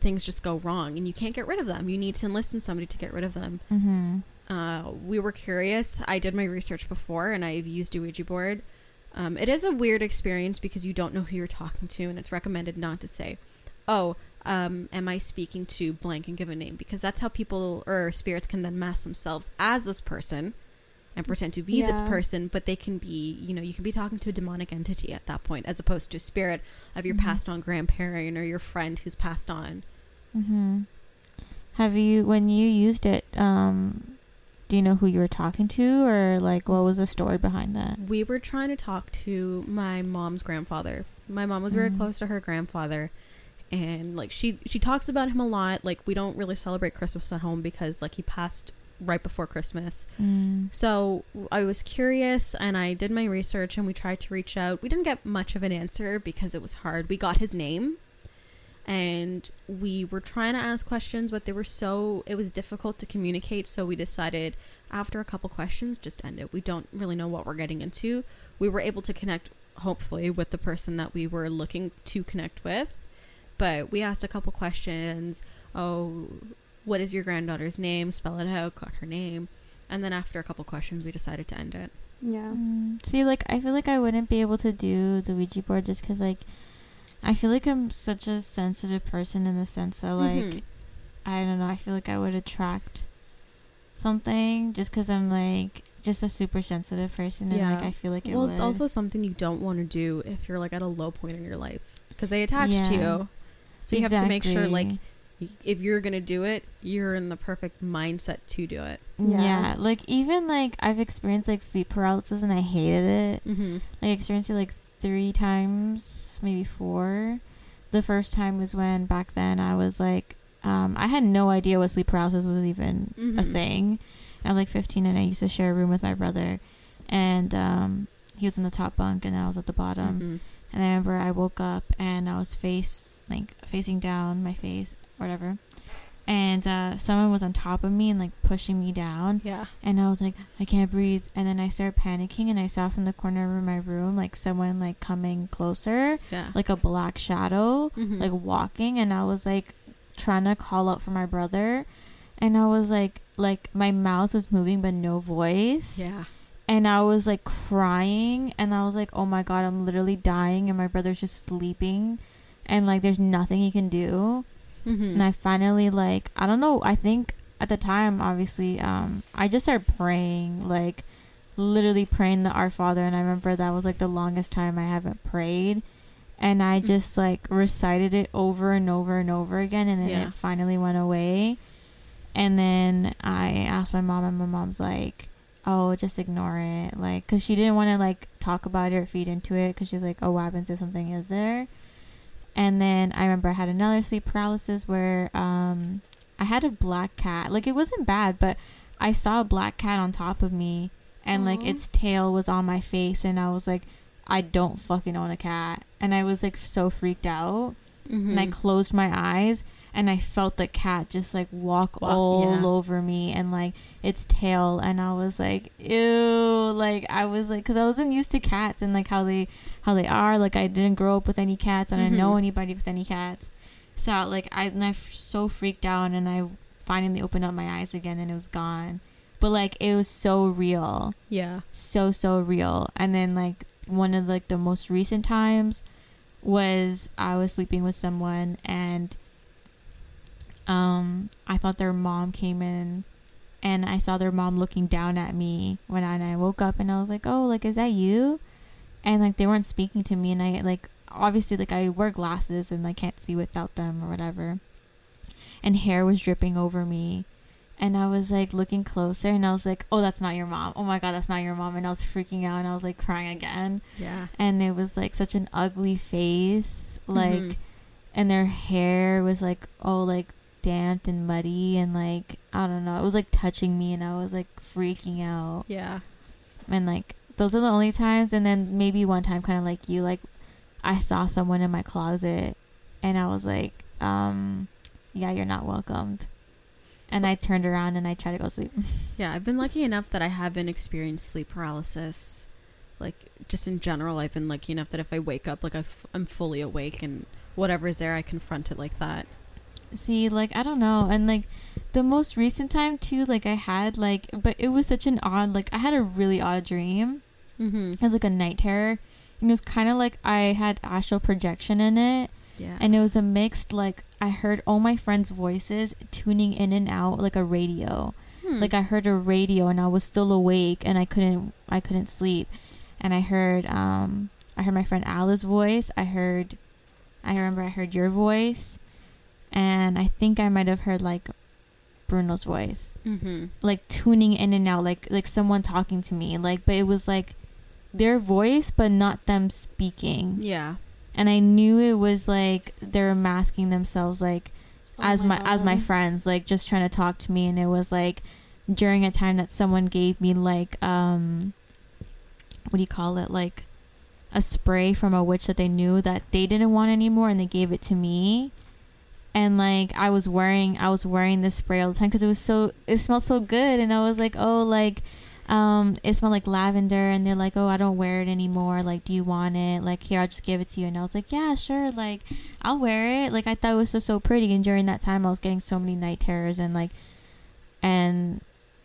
things just go wrong and you can't get rid of them. You need to enlist in somebody to get rid of them. Mm-hmm. Uh, we were curious. I did my research before and I've used a Ouija board. Um, it is a weird experience because you don't know who you're talking to and it's recommended not to say, oh, um, am I speaking to blank and give a name? Because that's how people or spirits can then mask themselves as this person and pretend to be this person, but they can be, you know, you can be talking to a demonic entity at that point as opposed to a spirit of your Mhm. passed on grandparent or your friend who's passed on. Mm-hmm. Have you, when you used it, um, do you know who you were talking to, or like what was the story behind that? We were trying to talk to my mom's grandfather. My mom was very Mhm. close to her grandfather and like she she talks about him a lot. Like we don't really celebrate Christmas at home because like he passed right before Christmas. Mm. So I was curious and I did my research and we tried to reach out. We didn't get much of an answer because it was hard. We got his name and we were trying to ask questions, but they were so, it was difficult to communicate. So we decided after a couple questions, just end it. We don't really know what we're getting into. We were able to connect, hopefully, with the person that we were looking to connect with. But we asked a couple questions. Oh, what is your granddaughter's name? Spell it out, got her name. And then after a couple questions, we decided to end it. Yeah. Mm. See, like I feel like I wouldn't be able to do the Ouija board just because, like, I feel like I'm such a sensitive person in the sense that, like, Mhm. I don't know. I feel like I would attract something just because I'm like just a super sensitive person, and like I feel like it well, would. it's also something you don't want to do if you're like at a low point in your life because they attach to you. So you have to make sure, like, if you're gonna do it, you're in the perfect mindset to do it. Yeah. yeah. like even like I've experienced like sleep paralysis and I hated it. Mm-hmm. Like I experienced like three times, maybe four. The first time was when back then I was like, um, I had no idea what sleep paralysis was even a Mhm. thing. I was like 15 and I used to share a room with my brother, and um, he was in the top bunk and I was at the bottom. Mhm. And I remember I woke up and I was face like facing down, my face, whatever. And uh, someone was on top of me and like pushing me down. Yeah. And I was like, I can't breathe. And then I started panicking and I saw from the corner of my room like someone like coming closer, Yeah. like a black shadow, Mhm. like walking. And I was like trying to call out for my brother. And I was like, like my mouth was moving but no voice yeah. and I was like crying and I was like, "Oh my god, I'm literally dying and my brother's just sleeping and like there's nothing he can do." Mm-hmm. And I finally like I don't know, I think at the time obviously um I just started praying like literally praying the Our Father and I remember that was like the longest time I haven't prayed and I Mm. just like recited it over and over and over again and then Yeah. it finally went away. And then I asked my mom and my mom's like, "Oh, just ignore it." Like cuz she didn't want to like talk about it or feed into it cuz she's like, "Oh, what happens if something is there?" And then I remember I had another sleep paralysis where um I had a black cat. Like it wasn't bad, but I saw a black cat on top of me and like its tail was on my face and I was like I don't fucking own a cat. And I was like so freaked out. Mm-hmm. And I closed my eyes and I felt the cat just like walk Walk- all yeah. over me and like its tail. And I was like, ew. Like I was like, cause I wasn't used to cats and like how they, how they are. Like I didn't grow up with any cats and I didn't know Mhm. anybody with any cats. So like I, and I f- so freaked out and I finally opened up my eyes again and it was gone. But like it was so real yeah. so so real and then like one of like the most recent times was i was sleeping with someone and um i thought their mom came in and i saw their mom looking down at me when I, and I woke up and i was like oh like is that you and like they weren't speaking to me and i like obviously like i wear glasses and i can't see without them or whatever and hair was dripping over me and I was like looking closer and I was like, oh, that's not your mom. Oh my God, that's not your mom. And I was freaking out and I was like crying again. Yeah. And it was like such an ugly face. Like, Mhm. and their hair was like, oh, like damped and muddy. And like, I don't know. It was like touching me and I was like freaking out. Yeah. And like, those are the only times. And then maybe one time, kind of like you, like, I saw someone in my closet and I was like, um, yeah, you're not welcomed. And I turned around and I tried to go sleep. Yeah, I've been lucky enough that I haven't experienced sleep paralysis. Like, just in general, I've been lucky enough that if I wake up, like, i f- I'm fully awake and whatever's there, I confront it like that. See, like I don't know, and like the most recent time too, like I had like, but it was such an odd, like I had a really odd dream. Mm-hmm. It was like a night terror, and it was kind of like I had astral projection in it, Yeah. and it was a mixed like I heard all my friends' voices tuning in and out like a radio. Hmm. Like I heard a radio and I was still awake and I couldn't I couldn't sleep. And I heard um I heard my friend Alice's voice. I heard I remember I heard your voice. And I think I might have heard like Bruno's voice. Mm-hmm. Like tuning in and out like like someone talking to me. Like but it was like their voice but not them speaking. Yeah. And I knew it was like they were masking themselves like as my as my friends like just trying to talk to me and it was like during a time that someone gave me like um what do you call it like a spray from a witch that they knew that they didn't want anymore and they gave it to me and like I was wearing I was wearing this spray all the time because it was so it smelled so good. And I was like oh like um it smelled like lavender. And they're like oh I don't wear it anymore. Like do you want it? Like here I'll just give it to you. And I was like yeah sure. Like I'll wear it. Like I thought it was just so pretty, and during that time I was getting so many night terrors and like, and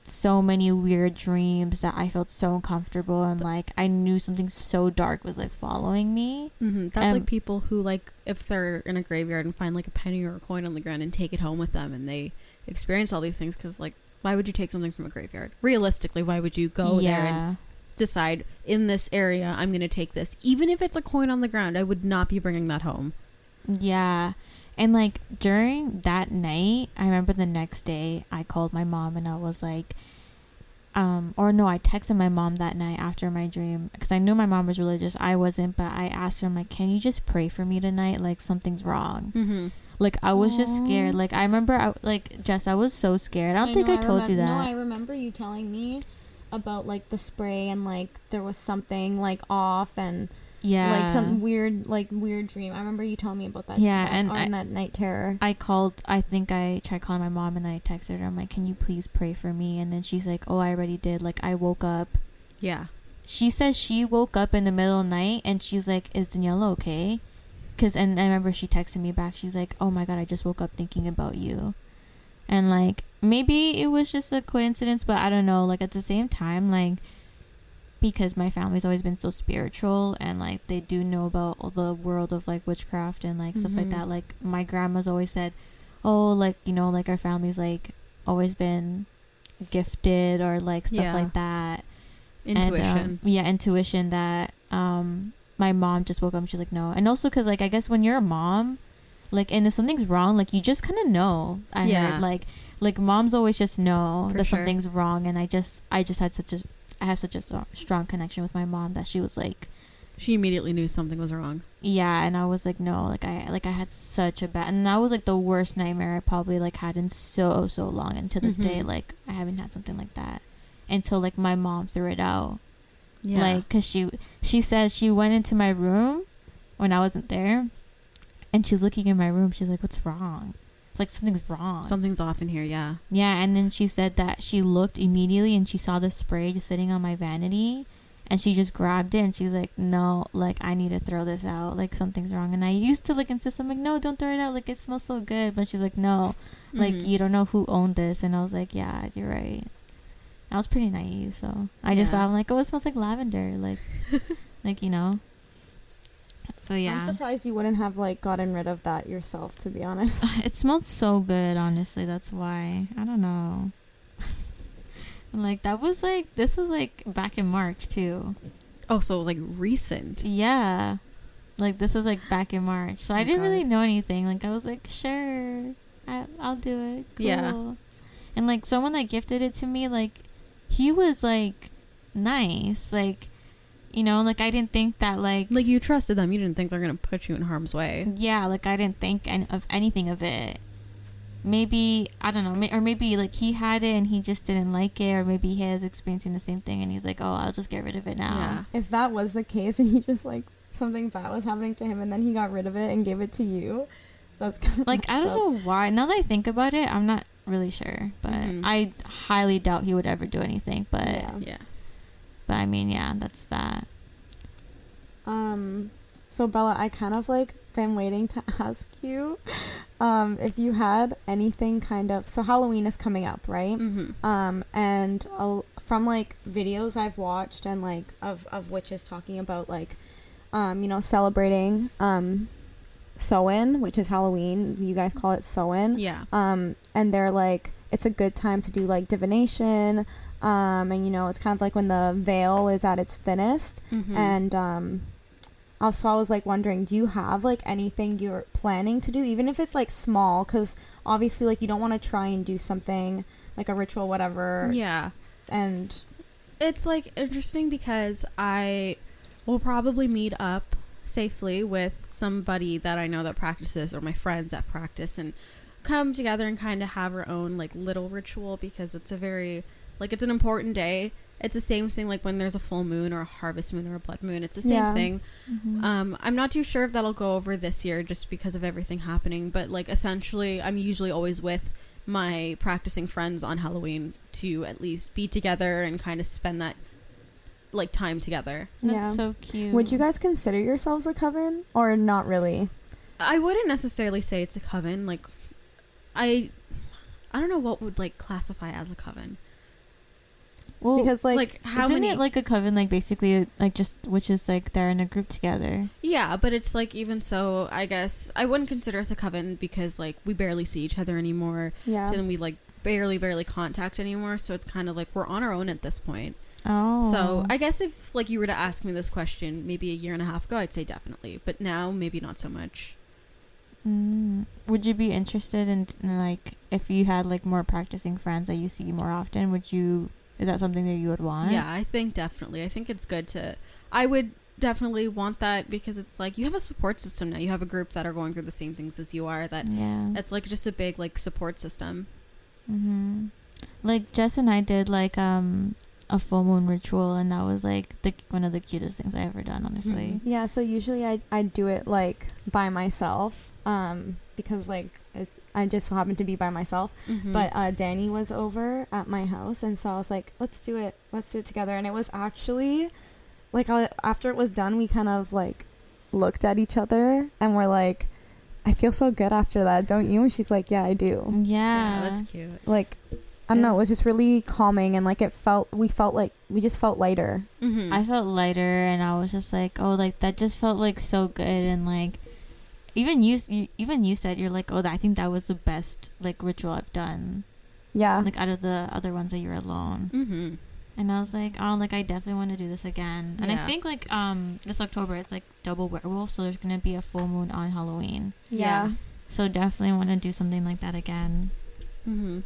so many weird dreams that I felt so uncomfortable and like I knew something so dark was like following me. hmm That's Um, like people who like if they're in a graveyard and find like a penny or a coin on the ground and take it home with them and they experience all these things because like why would you take something from a graveyard? Realistically, why would you go there and decide in this area I'm going to take this even if it's a coin on the ground? I would not be bringing that home. Yeah. And like during that night, I remember the next day I called my mom and I was like, um, or no, I texted my mom that night after my dream because I knew my mom was religious. I wasn't, but I asked her, I'm like, can you just pray for me tonight? Like something's wrong. Mm-hmm. Like I was just scared. Like I remember, I, like Jess, I was so scared. I don't think know, I told you remem- that. No, I remember you telling me about like the spray and like there was something like off and yeah. like some weird like weird dream. I remember you telling me about that. Yeah, and on I- that night terror. I called. I think I tried calling my mom, and then I texted her. I'm like, "Can you please pray for me?" And then she's like, "Oh, I already did. Like, I woke up." Yeah. She says she woke up in the middle of the night, and she's like, "Is Daniela okay?" Cause, and I remember she texted me back. She's like, "Oh my god, I just woke up thinking about you," and like maybe it was just a coincidence, but I don't know. Like at the same time, like because my family's always been so spiritual and like they do know about the world of like witchcraft and like stuff like Mhm. that like my grandma's always said oh like you know like our family's like always been gifted or like stuff Yeah. like that And, um, Intuition. yeah intuition that um my mom just woke up she's like no and also because like i guess when you're a mom like and if something's wrong like you just kind of know i Yeah. heard like like moms always just know For that sure. something's wrong and i just i just had such a i have such a strong, strong connection with my mom that she was like she immediately knew something was wrong. yeah and i was like no like i like i had such a bad and that was like the worst nightmare i probably like had in so so long and to this day Mhm. like i haven't had something like that until like my mom threw it out Yeah. like because she she said she went into my room when i wasn't there and she's looking in my room she's like what's wrong like something's wrong. Something's off in here. Yeah. yeah and then she said that she looked immediately and she saw the spray just sitting on my vanity and she just grabbed it and she's like no like i need to throw this out. Like something's wrong. And i used to like insist i'm like no don't throw it out. Like it smells so good. But she's like no. Like Mhm. you don't know who owned this. And i was like yeah you're right. I was pretty naive so i just thought i'm like oh it smells like lavender. Like like you know so yeah I'm surprised you wouldn't have like gotten rid of that yourself. To be honest. it smelled so good honestly that's why i don't know like that was like this was like back in march too Oh, so it was like recent. yeah like this was like back in march so i Oh, didn't God. really know anything like i was like sure I, i'll do it cool. Yeah. and like someone that gifted it to me like he was like nice like you know like i didn't think that like Like you trusted them. You didn't think they're gonna put you in harm's way. yeah like i didn't think an- of anything of it maybe i don't know may- or maybe like he had it and he just didn't like it or maybe he is experiencing the same thing and he's like oh i'll just get rid of it now if that was the case and he just like something bad was happening to him and then he got rid of it and gave it to you, that's kind of like i don't know why now that i think about it i'm not really sure but Mhm. i highly doubt he would ever do anything but Yeah. Yeah. But i mean yeah that's that Um, so Bella, I kind of like been waiting to ask you, um, if you had anything kind of. So Halloween is coming up, right? Mm-hmm. Um, and uh, from like videos I've watched and like of of witches talking about like, um, you know, celebrating um, Samhain, which is Halloween. You guys call it Samhain. Yeah. Um, and they're like, it's a good time to do like divination. Um, and you know, it's kind of like when the veil is at its thinnest. Mm-hmm. And um, also, I was like wondering, do you have like anything you're planning to do, even if it's like small? Because obviously, like you don't want to try and do something like a ritual, whatever. yeah. And It's like interesting because I will probably meet up safely with somebody that I know that practices or my friends that practice and come together and kind of have our own like little ritual because it's a very like it's an important day. It's the same thing like when there's a full moon or a harvest moon or a blood moon. It's the same Yeah. thing. Mhm. Um, I'm not too sure if that'll go over this year just because of everything happening, but like essentially, I'm usually always with my practicing friends on Halloween to at least be together and kind of spend that like time together. that's yeah. so cute would you guys consider yourselves a coven or not really? I wouldn't necessarily say it's a coven. Like, I, I don't know what would like classify as a coven. Well, because like, Like, how isn't many? it like a coven? Like basically, like just witches like they're in a group together. yeah, but it's like even so, I guess I wouldn't consider us a coven because like we barely see each other anymore, yeah, and we like barely barely contact anymore. So it's kind of like we're on our own at this point. Oh, So I guess if like you were to ask me this question maybe a year and a half ago, I'd say definitely, but now maybe not so much. Mm. Would you be interested in, in like if you had like more practicing friends that you see more often? Would you? Is that something that you would want? Yeah, I think definitely. I think it's good to. I would definitely want that because it's like you have a support system now. You have a group that are going through the same things as you are. That Yeah. it's like just a big like support system. Mm-hmm. Like Jess and I did like um a full moon ritual, and that was like the one of the cutest things I ever done. Honestly. Mhm. yeah. So usually I I do it like by myself, um, because like it, I just so happened to be by myself. Mhm. But uh, Danny was over at my house, and so I was like, "Let's do it. Let's do it together." And it was actually like I, after it was done, we kind of like looked at each other, and we're like, "I feel so good after that, don't you?" And she's like, "Yeah, I do." yeah, Yeah. that's cute. Like, I don't know, it was just really calming, and like it felt, we felt like we just felt lighter. Mm-hmm. I felt lighter, and I was just like, oh, like that just felt like so good, and like even you, you even you said you're like, oh, I think that was the best like ritual I've done, Yeah, like out of the other ones that you're alone. mm-hmm. And I was like, oh, like I definitely want to do this again. And I think like um this October it's like double werewolf, so there's gonna be a full moon on Halloween. yeah. So definitely want to do something like that again. Mm-hmm.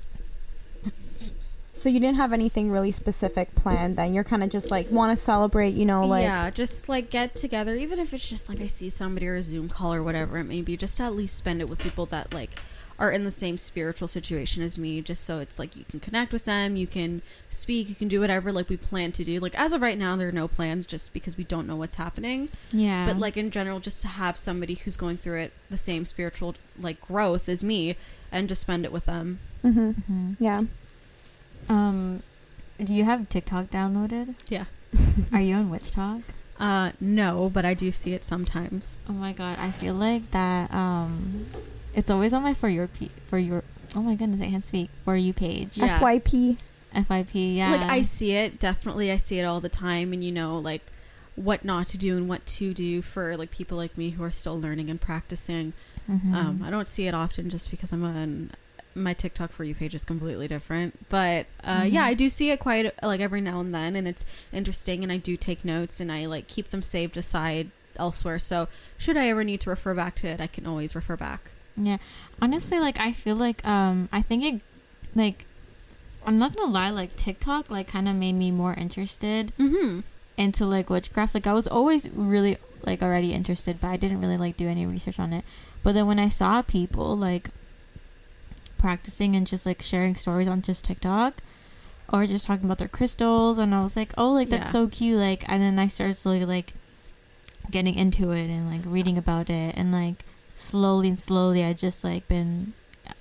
So you didn't have anything really specific planned. Then you're kind of just like want to celebrate, you know, like yeah, just like get together, even if it's just like I see somebody or a Zoom call or whatever it may be, just to at least spend it with people that like are in the same spiritual situation as me, just so it's like you can connect with them, you can speak, you can do whatever like we plan to do. Like as of right now, there are no plans just because we don't know what's happening. Yeah. But like in general, just to have somebody who's going through it the same spiritual like growth as me, and just spend it with them. hmm hmm yeah. Um, do you have TikTok downloaded? Yeah. Are you on WitchTok? Uh, no, but I do see it sometimes. Oh my god, I feel like that. Um, it's always on my for your p for your. Oh my goodness, I can't speak for you page. Yeah. FYP. FIP, yeah. Like I see it, definitely I see it all the time and you know like what not to do and what to do for like people like me who are still learning and practicing. Mhm. Um, I don't see it often just because I'm on my TikTok for you page is completely different. But uh, Mhm. yeah, I do see it quite like every now and then and it's interesting and I do take notes and I like keep them saved aside elsewhere. So should I ever need to refer back to it, I can always refer back. Yeah. Honestly, like I feel like um I think it like I'm not gonna lie, like TikTok like kind of made me more interested Mm-hmm. into like witchcraft. Like I was always really like already interested, but I didn't really like do any research on it. But then when I saw people like practicing and just like sharing stories on just TikTok or just talking about their crystals and I was like, "Oh, like that's Yeah. so cute." Like and then I started slowly like getting into it and like reading about it and like slowly and slowly I just like been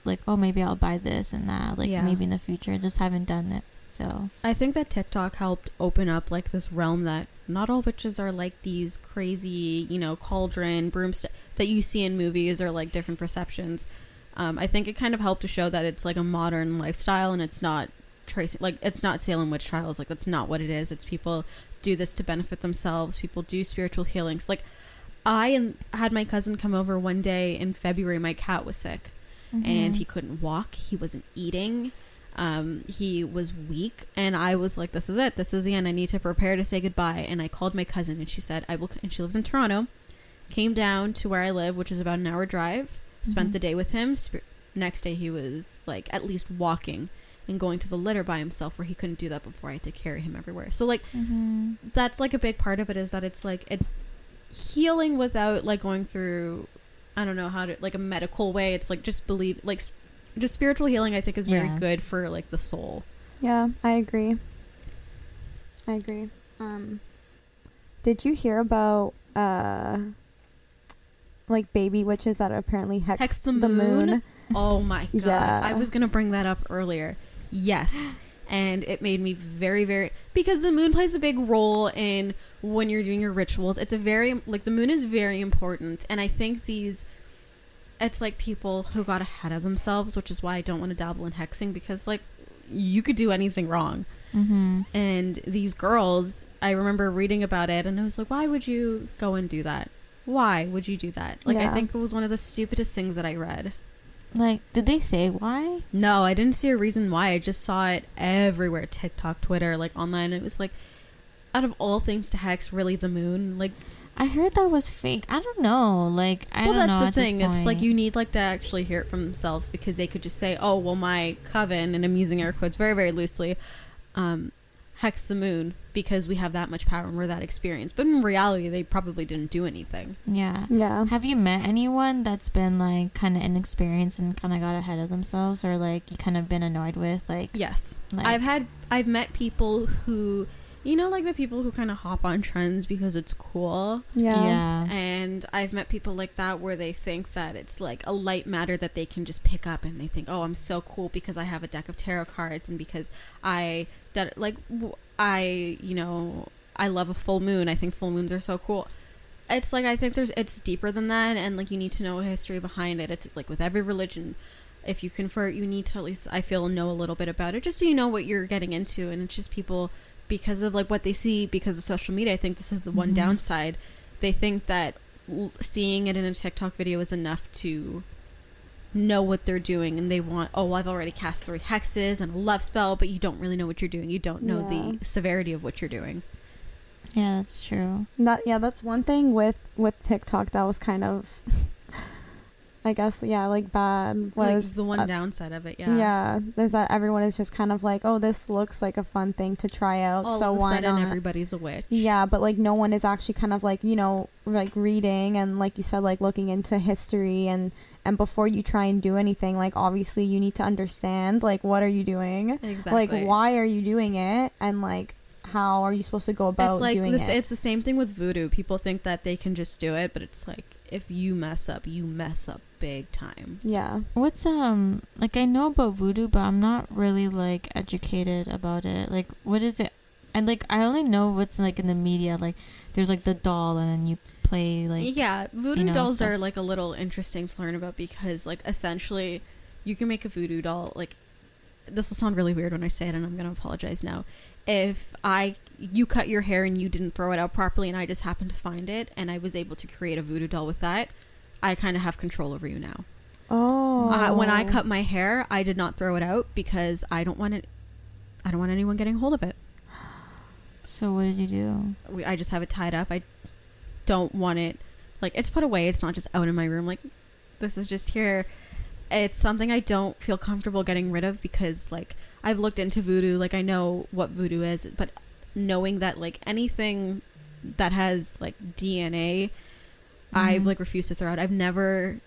like, "Oh, maybe I'll buy this and that." Like Yeah. maybe in the future. Just haven't done it. So, I think that TikTok helped open up like this realm that not all witches are like these crazy, you know, cauldron broomstick that you see in movies or like different perceptions. Um, I think it kind of helped to show that it's like a modern lifestyle and it's not tracing like it's not Salem witch trials. Like that's not what it is. It's people do this to benefit themselves. People do spiritual healings. Like I and had my cousin come over one day in February. My cat was sick and mhm. he couldn't walk. He wasn't eating. Um, he was weak, and I was like, "This is it. This is the end. I need to prepare to say goodbye." And I called my cousin, and she said, "I will." And she lives in Toronto. Came down to where I live, which is about an hour drive. Spent Mhm. the day with him. Sp- next day, he was like at least walking and going to the litter by himself, where he couldn't do that before. I had to carry him everywhere. So like Mhm. that's like a big part of it is that it's like it's healing without like going through I don't know how to like a medical way. It's like just believe like s- just spiritual healing I think is very Yeah. good for like the soul. Yeah, I agree. I agree. Um, did you hear about uh, like baby witches that apparently hex, Hex the the moon? moon? Oh my god. Yeah. I was going to bring that up earlier. Yes. And it made me very very because the moon plays a big role in when you're doing your rituals. It's a very like the moon is very important and I think these it's like people who got ahead of themselves, which is why I don't want to dabble in hexing because like you could do anything wrong. Mm-hmm. And these girls, I remember reading about it and I was like, why would you go and do that? Why would you do that? Like, I think it was one of the stupidest things that I read. Like, did they say why? No, I didn't see a reason why. I just saw it everywhere TikTok, Twitter, like online. It was like, out of all things to hex, really the moon? Like, I heard that was fake. I don't know. Like, I well, don't that's know. the thing. It's like you need like to actually hear it from themselves because they could just say, "Oh, well, my coven," and I'm using air quotes very, very loosely, um, hex the moon because we have that much power and we're that experienced. But in reality, they probably didn't do anything. Yeah. Yeah. Have you met anyone that's been like kind of inexperienced and kind of got ahead of themselves, or like you kind of been annoyed with? Like, Yes, like I've had, I've met people who, you know, like the people who kind of hop on trends because it's cool. Yeah. yeah. And I've met people like that where they think that it's like a light matter that they can just pick up and they think, oh, I'm so cool because I have a deck of tarot cards and because I, that like, I, you know, I love a full moon. I think full moons are so cool. It's like, I think there's, it's deeper than that. And like, you need to know a history behind it. It's like with every religion, if you convert, you need to at least, I feel, know a little bit about it just so you know what you're getting into. And it's just people, because of like what they see because of social media, I think this is the one Mhm. downside they think that seeing it in a TikTok video is enough to know what they're doing and they want oh I've already cast three hexes and a love spell but you don't really know what you're doing you don't know Yeah. the severity of what you're doing yeah, that's true. That yeah, that's one thing with with TikTok that was kind of I guess yeah, like bad was like the one uh, downside of it yeah yeah, is that everyone is just kind of like, oh, this looks like a fun thing to try out, all so why not? everybody's a witch Yeah, but like no one is actually kind of like, you know, like reading and like you said like looking into history and and before you try and do anything, like obviously you need to understand like what are you doing? exactly Like why are you doing it and like how are you supposed to go about it's like doing this, it? it's the same thing with voodoo people think that they can just do it but it's like if you mess up you mess up big time yeah. What's um like I know about voodoo, but I'm not really like educated about it. Like, what is it? And like I only know what's like in the media. Like, there's like the doll, and then you play like yeah voodoo you know, dolls are like a little interesting to learn about because like essentially you can make a voodoo doll like this will sound really weird when i say it and i'm gonna apologize now if i you cut your hair and you didn't throw it out properly and i just happened to find it and i was able to create a voodoo doll with that i kind of have control over you now Oh. uh, when i cut my hair i did not throw it out because i don't want it i don't want anyone getting hold of it So what did you do? we, I just have it tied up. I don't want it like it's put away. It's not just out in my room. Like this is just here. It's something I don't feel comfortable getting rid of because like I've looked into voodoo. Like I know what voodoo is, but knowing that like anything that has like DNA, I've Mhm. like refused to throw out. I've never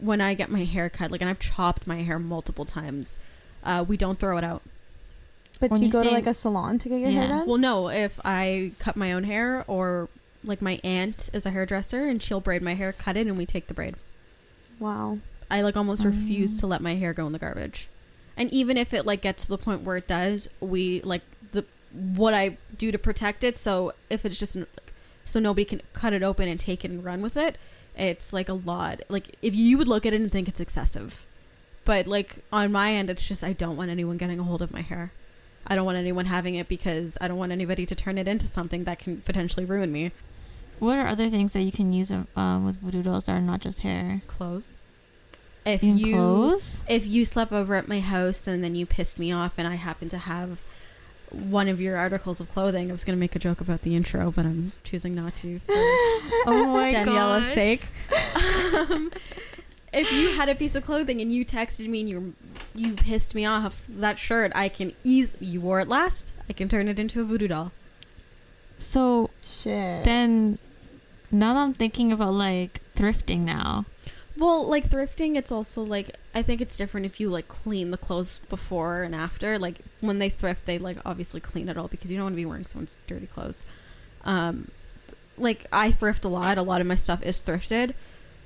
when I get my hair cut, like and I've chopped my hair multiple times. Uh, we don't throw it out. But when you you go to like a salon to get your hair done? Well, no, if I cut my own hair or like my aunt is a hairdresser and she'll braid my hair, cut it, and we take the braid. wow. I like almost refuse Oh. to let my hair go in the garbage. And even if it like gets to the point where it does, we like the what I do to protect it. So if it's just so nobody can cut it open and take it and run with it, it's like a lot. Like if you would look at it and think it's excessive, but like on my end, it's just I don't want anyone getting a hold of my hair. I don't want anyone having it because I don't want anybody to turn it into something that can potentially ruin me. What are other things that you can use um, with voodoo dolls that are not just hair? Clothes. If Even you clothes? if you slept over at my house and then you pissed me off and I happen to have one of your articles of clothing, I was going to make a joke about the intro, but I'm choosing not to for oh my Daniela's gosh. sake. um, if you had a piece of clothing and you texted me and you you pissed me off, that shirt I can ease. You wore it last. I can turn it into a voodoo doll. So Shit. then, now that I'm thinking about like thrifting now. Well, like thrifting, it's also like I think it's different if you like clean the clothes before and after. Like when they thrift, they like obviously clean it all because you don't want to be wearing someone's dirty clothes. Um, like I thrift a lot. A lot of my stuff is thrifted,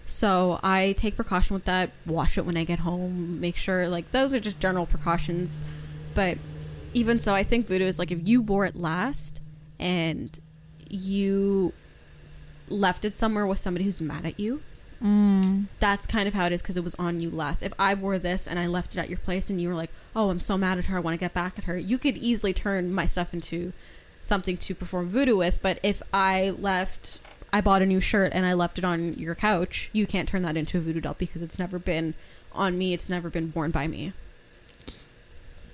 so I take precaution with that. Wash it when I get home. Make sure like those are just general precautions. But even so, I think voodoo is like if you wore it last and you left it somewhere with somebody who's mad at you Mm. That's kind of how it is because it was on you last. If I wore this and I left it at your place and you were like, "Oh, I'm so mad at her. I want to get back at her," you could easily turn my stuff into something to perform voodoo with. But if I left, I bought a new shirt and I left it on your couch, you can't turn that into a voodoo doll because it's never been on me. It's never been worn by me.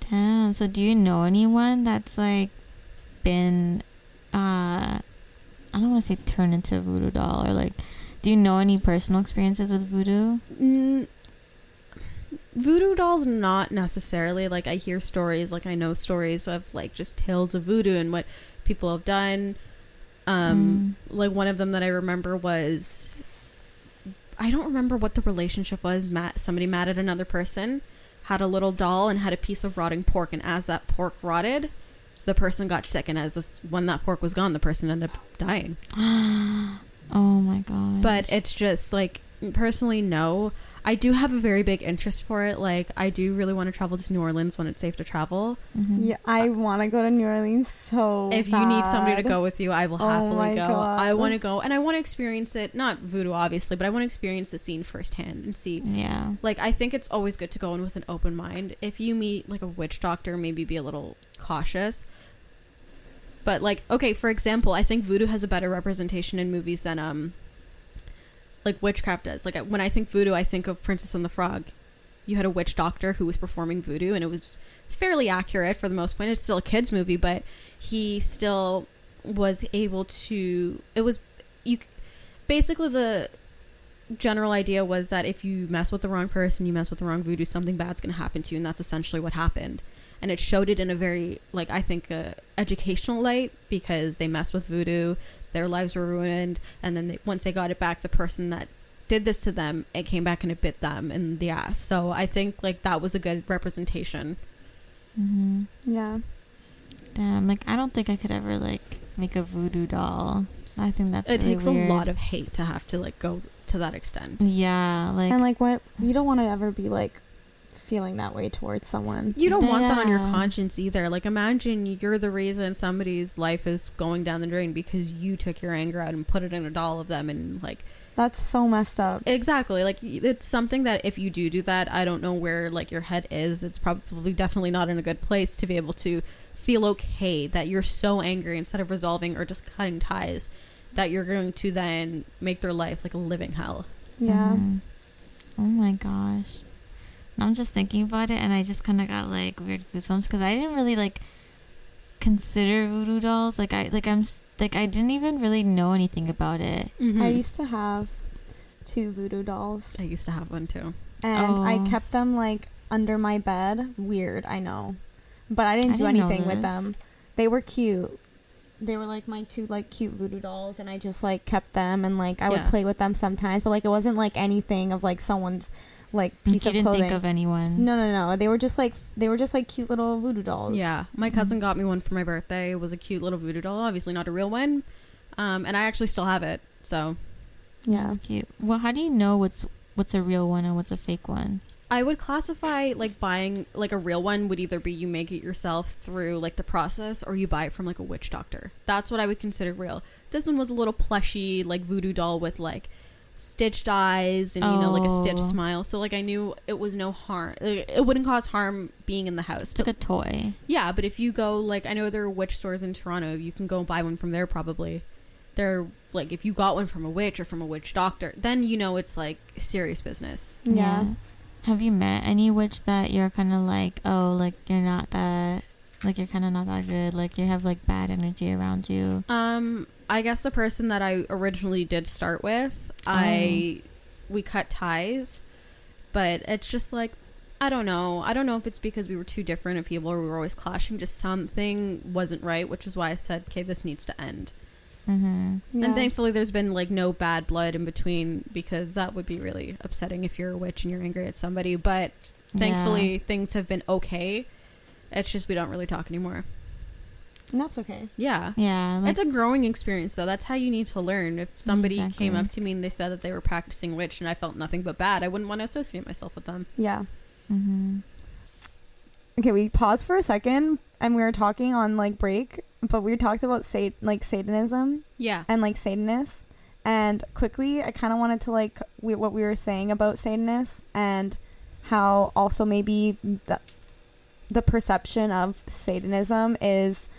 Damn. So do you know anyone that's like been uh I don't want to say turned into a voodoo doll or like do you know any personal experiences with voodoo? Mm, voodoo dolls, not necessarily. Like I hear stories, like I know stories of like just tales of voodoo and what people have done. Um, like one of them that I remember was, I don't remember what the relationship was. Matt, somebody mad at another person, had a little doll and had a piece of rotting pork, and as that pork rotted, the person got sick, and as this, when that pork was gone, the person ended up dying. oh my god. But it's just like personally, no. I do have a very big interest for it. Like I do really want to travel to New Orleans when it's safe to travel. Mhm. Yeah, I want to go to New Orleans so. if you need somebody to go with you, I will Oh happily my go. God. I want to go and I want to experience it. Not voodoo, obviously, but I want to experience the scene firsthand and see. Yeah. Like I think it's always good to go in with an open mind. If you meet like a witch doctor, maybe be a little cautious. But like, okay, for example, I think voodoo has a better representation in movies than um like witchcraft does. Like when I think voodoo, I think of Princess and the Frog. You had a witch doctor who was performing voodoo, and it was fairly accurate for the most part. It's still a kids movie, but he still was able to. It was you. Basically, the general idea was that if you mess with the wrong person, you mess with the wrong voodoo, something bad's going to happen to you, and that's essentially what happened. And it showed it in a very, like, I think, uh, educational light because they messed with voodoo, their lives were ruined, and then they, once they got it back, the person that did this to them, it came back and it bit them in the ass. So I think, like, that was a good representation. hmm Yeah. Damn. Like I don't think I could ever like make a voodoo doll. I think that's it really takes weird. a lot of hate to have to, like, go to that extent. Yeah. Like and like what you don't want to ever be like feeling that way towards someone. You don't want that on your conscience either. Like, imagine you're the reason somebody's life is going down the drain because you took your anger out and put it in a doll of them. And, like, That's so messed up. exactly. Like, it's something that if you do do that, I don't know where, like, your head is. It's probably definitely not in a good place to be able to feel okay that you're so angry instead of resolving or just cutting ties that you're going to then make their life like a living hell. Yeah. Mhm. Oh my gosh. Now I'm just thinking about it, and I just kind of got like weird goosebumps because I didn't really like consider voodoo dolls. Like I like I'm like I didn't even really know anything about it. Mm-hmm. I used to have two voodoo dolls I used to have one too. and I Oh. kept them like under my bed. Weird, I know. But I didn't I do didn't anything with them. They were cute. They were like my two like cute voodoo dolls and I just like kept them and like I would play with them sometimes, but like it wasn't like anything of like someone's like Like, piece you of didn't clothing. think of anyone. no, no, no. They were just like they were just like cute little voodoo dolls. Yeah, my cousin got me one for my birthday. It was a cute little voodoo doll, obviously not a real one, um, and I actually still have it. So Yeah. it's cute. Well, how do you know what's what's a real one and what's a fake one? I would classify like buying like a real one would either be you make it yourself through like the process or you buy it from like a witch doctor. That's what I would consider real. This one was a little plushy like voodoo doll with like stitched eyes and you know like a stitched Oh. smile. So like I knew it was no harm. like, It wouldn't cause harm being in the house. It's like a toy. Yeah, but if you go like I know there are witch stores in Toronto, you can go buy one from there probably. They're like if you got one from a witch or from a witch doctor, then you know it's like serious business. Yeah. Have you met any witch that you're kind of like, oh, like you're not that, like you're kind of not that good, like you have like bad energy around you? Um I guess the person that I originally did start with, I we cut ties, but it's just like I don't know. I don't know if it's because we were too different of people or we were always clashing. Just something wasn't right, which is why I said, "Okay, this needs to end." Mm-hmm. Yeah. And thankfully, there's been like no bad blood in between because that would be really upsetting if you're a witch and you're angry at somebody. But thankfully, things have been okay. It's just we don't really talk anymore. and that's okay. Yeah. yeah, like, it's a growing experience, though. That's how you need to learn. If somebody Exactly. came up to me and they said that they were practicing witch and I felt nothing but bad, I wouldn't want to associate myself with them. Yeah. mm-hmm. Okay, we paused for a second and we were talking on like break, but we talked about sat- like Satanism Yeah. and like Satanists. And quickly, I kind of wanted to like we, what we were saying about Satanists and how also maybe the the perception of Satanism is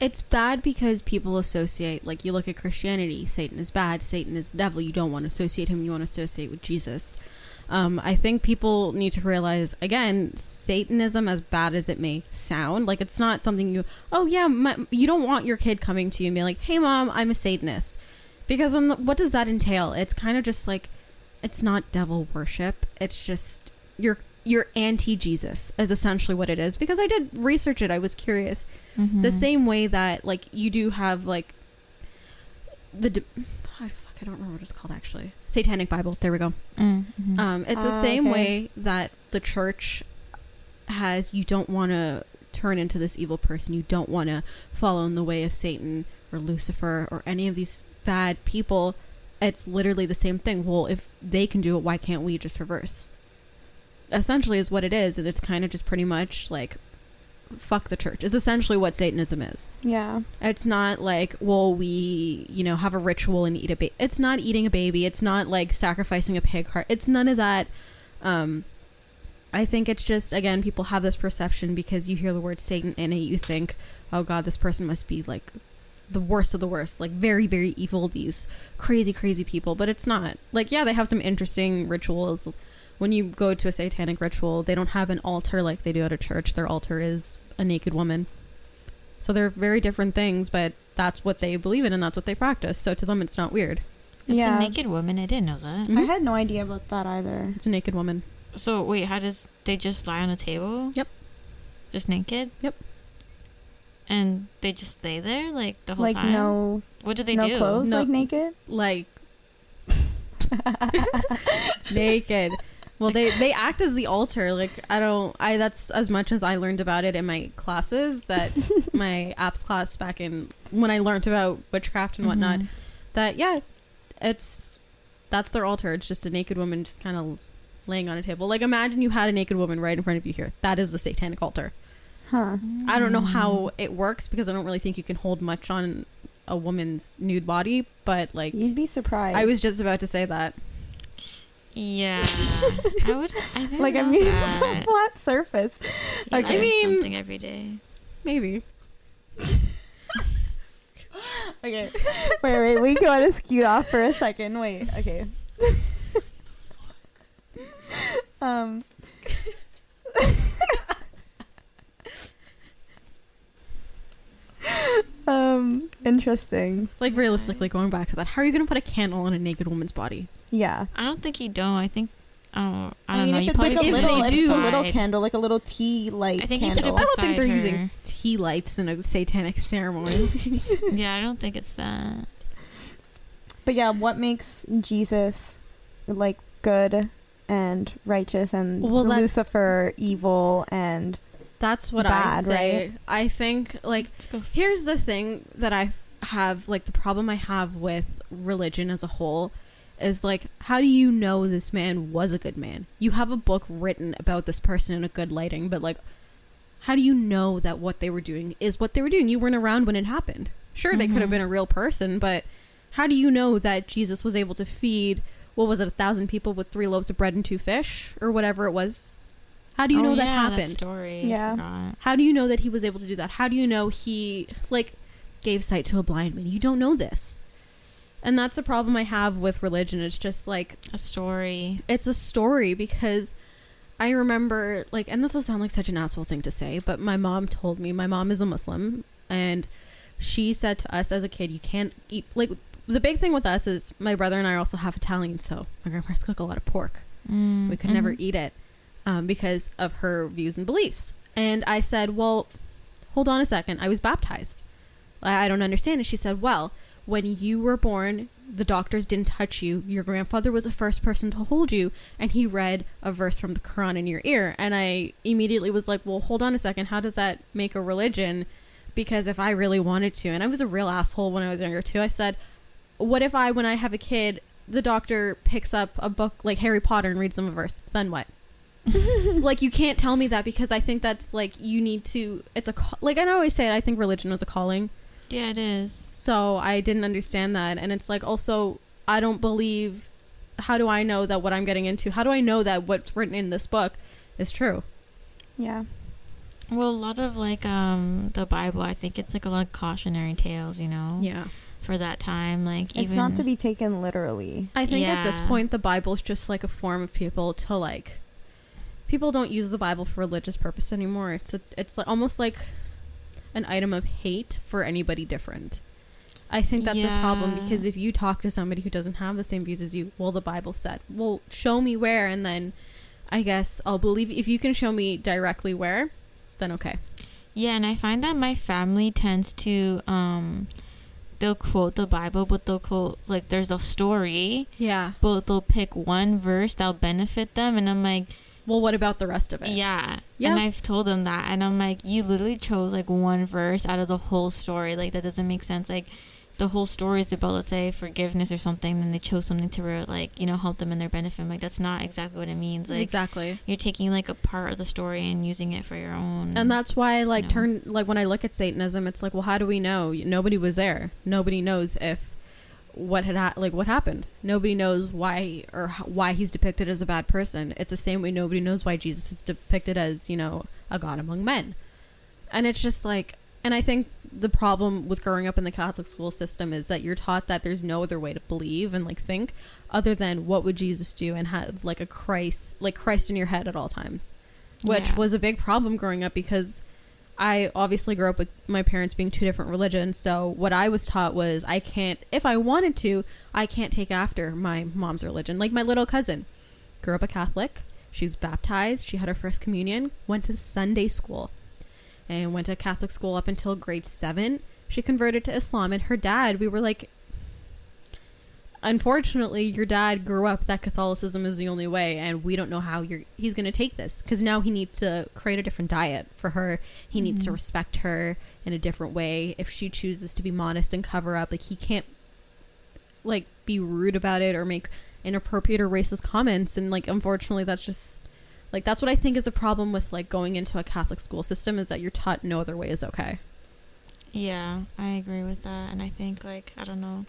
It's bad because people associate, like, you look at Christianity, Satan is bad, Satan is the devil. You don't want to associate him, you want to associate with Jesus. Um, I think people need to realize, again, Satanism, as bad as it may sound, like, it's not something you, oh, yeah, my, you don't want your kid coming to you and being like, hey, mom, I'm a Satanist. Because the, what does that entail? It's kind of just like, it's not devil worship. It's just, you're, you're anti Jesus, is essentially what it is. Because I did research it, I was curious Mm-hmm. the same way that like you do have like the de- I fuck I don't remember what it's called actually Satanic Bible there we go Mm-hmm. um it's the Ah, same okay. way that the church has you don't want to turn into this evil person you don't want to follow in the way of Satan or Lucifer or any of these bad people it's literally the same thing well if they can do it why can't we just reverse essentially is what it is and it's kind of just pretty much like fuck the church is essentially what satanism is yeah it's not like, well, we, you know, have a ritual and eat a baby. It's not eating a baby. It's not like sacrificing a pig heart. It's none of that. Um, I think it's just, again, people have this perception because you hear the word Satan in it, you think, oh God, this person must be like the worst of the worst, like very, very evil, these crazy, crazy people. But it's not. Like, yeah, they have some interesting rituals. When you go to a satanic ritual, they don't have an altar like they do at a church. Their altar is a naked woman. So they're very different things, but that's what they believe in and that's what they practice. So to them, it's not weird. It's Yeah. a naked woman. I didn't know that. Mhm. I had no idea about that either It's a naked woman. So wait, how does they just lie on a table? Yep. Just naked. Yep. And they just stay there like the whole like time. no What do they no do? clothes No. like naked Like naked. Well, they they act as the altar. Like I don't. I that's as much as I learned about it in my classes. That my apps class back in when I learned about witchcraft and whatnot. Mhm. That yeah, it's that's their altar. It's just a naked woman just kind of laying on a table. Like imagine you had a naked woman right in front of you here. That is the satanic altar. huh I don't know how it works because I don't really think you can hold much on a woman's nude body, but like you'd be surprised I was just about to say that. Yeah, I would. I didn't like I know mean it's a flat surface You Okay. I mean- something every day. Maybe. okay wait wait we gotta scoot off for a second wait okay um um interesting Like realistically going back to that, how are you going to put a candle on a naked woman's body? yeah I don't think you don't. I think. I. I, I, don't mean know. if you it's like a little if it's a little candle like a little tea light I think candle it I don't think they're beside using tea lights in a satanic ceremony. Yeah, I don't think it's that. But yeah, what makes Jesus like good and righteous and Well, Lucifer evil and That's what Bad, I'd say. right? I think like here's the thing that I have like the problem I have with religion as a whole is like how do you know this man was a good man? You have a book written about this person in a good lighting, but like how do you know that what they were doing is what they were doing? You weren't around when it happened. Sure, they could have Mhm. been a real person, but how do you know that Jesus was able to feed what was it, a thousand people with three loaves of bread and two fish, or whatever it was? How do you Oh, know that yeah, happened? story. Yeah. How do you know that he was able to do that? How do you know he like gave sight to a blind man? You don't know this. And that's the problem I have with religion. It's just like A story. it's a story because I remember like and this will sound like such an asshole thing to say, but my mom told me my mom is a Muslim and she said to us as a kid you can't eat like the big thing with us is my brother and I also have Italian, so my grandparents cook a lot of pork Mm, we could never mhm. eat it um, because of her views and beliefs. And I said, Well, hold on a second. I was baptized. I I don't understand. And she said, Well, when you were born, the doctors didn't touch you. Your grandfather was the first person to hold you, and he read a verse from the Quran in your ear. And I immediately was like, Well, hold on a second. How does that make a religion? Because if I really wanted to, and I was a real asshole when I was younger too, I said, What if I, when I have a kid, the doctor picks up a book like Harry Potter and reads them a verse? Then what? like you can't tell me that because I think that's like you need to. It's a ca- like I always say. it, I think religion is a calling. Yeah, it is. So I didn't understand that. And it's like also, I don't believe. How do I know that what I'm getting into? How do I know that what's written in this book is true? Yeah. Well, a lot of like um the Bible, I think it's like a lot of cautionary tales, you know, Yeah. for that time. Like It's not to be taken literally. I think at this point, the Bible is just like a form of people to like. People don't use the Bible for religious purpose anymore. It's a, it's like almost like an item of hate for anybody different. I think that's a problem because if you talk to somebody who doesn't have the same views as you, well, the Bible said, well, show me where, and then I guess I'll believe. If you can show me directly where, then okay. Yeah, and I find that my family tends to um they'll quote the Bible, but they'll quote like there's a story, Yeah. but they'll pick one verse that'll benefit them, and I'm like, Well, what about the rest of it? yeah, Yeah. And I've told them that, and I'm like, you literally chose like one verse out of the whole story, like that doesn't make sense, like. The whole story is about, let's say, forgiveness or something. Then they chose something to, like, you know, help them in their benefit. I'm like, that's not exactly what it means. Like, exactly. you're taking like a part of the story and using it for your own. And that's why I like No. turn like when I look at Satanism, it's like, well, how do we know? Nobody was there. Nobody knows if what had ha- like what happened. Nobody knows why or h- why he's depicted as a bad person. It's the same way nobody knows why Jesus is depicted as you know a god among men. And it's just like, and I think the problem with growing up in the Catholic school system is that you're taught that there's no other way to believe and like think other than what would Jesus do and have like a Christ like Christ in your head at all times which Yeah. was a big problem growing up because I obviously grew up with my parents being two different religions. So what I was taught was I can't, if I wanted to, I can't take after my mom's religion. Like my little cousin grew up a Catholic. She was baptized. She had her first communion. Went to Sunday school, and went to Catholic school up until grade seven. She converted to Islam, and her dad. We were like, unfortunately your dad grew up that catholicism is the only way and we don't know how you're he's going to take this because now he needs to create a different diet for her. He needs to Mhm. respect her in a different way. If she chooses to be modest and cover up like he can't like be rude about it or make inappropriate or racist comments and like unfortunately that's just like that's what i think is a problem with like going into a catholic school system is that you're taught no other way is okay. Yeah, I agree with that, and I think like I don't know,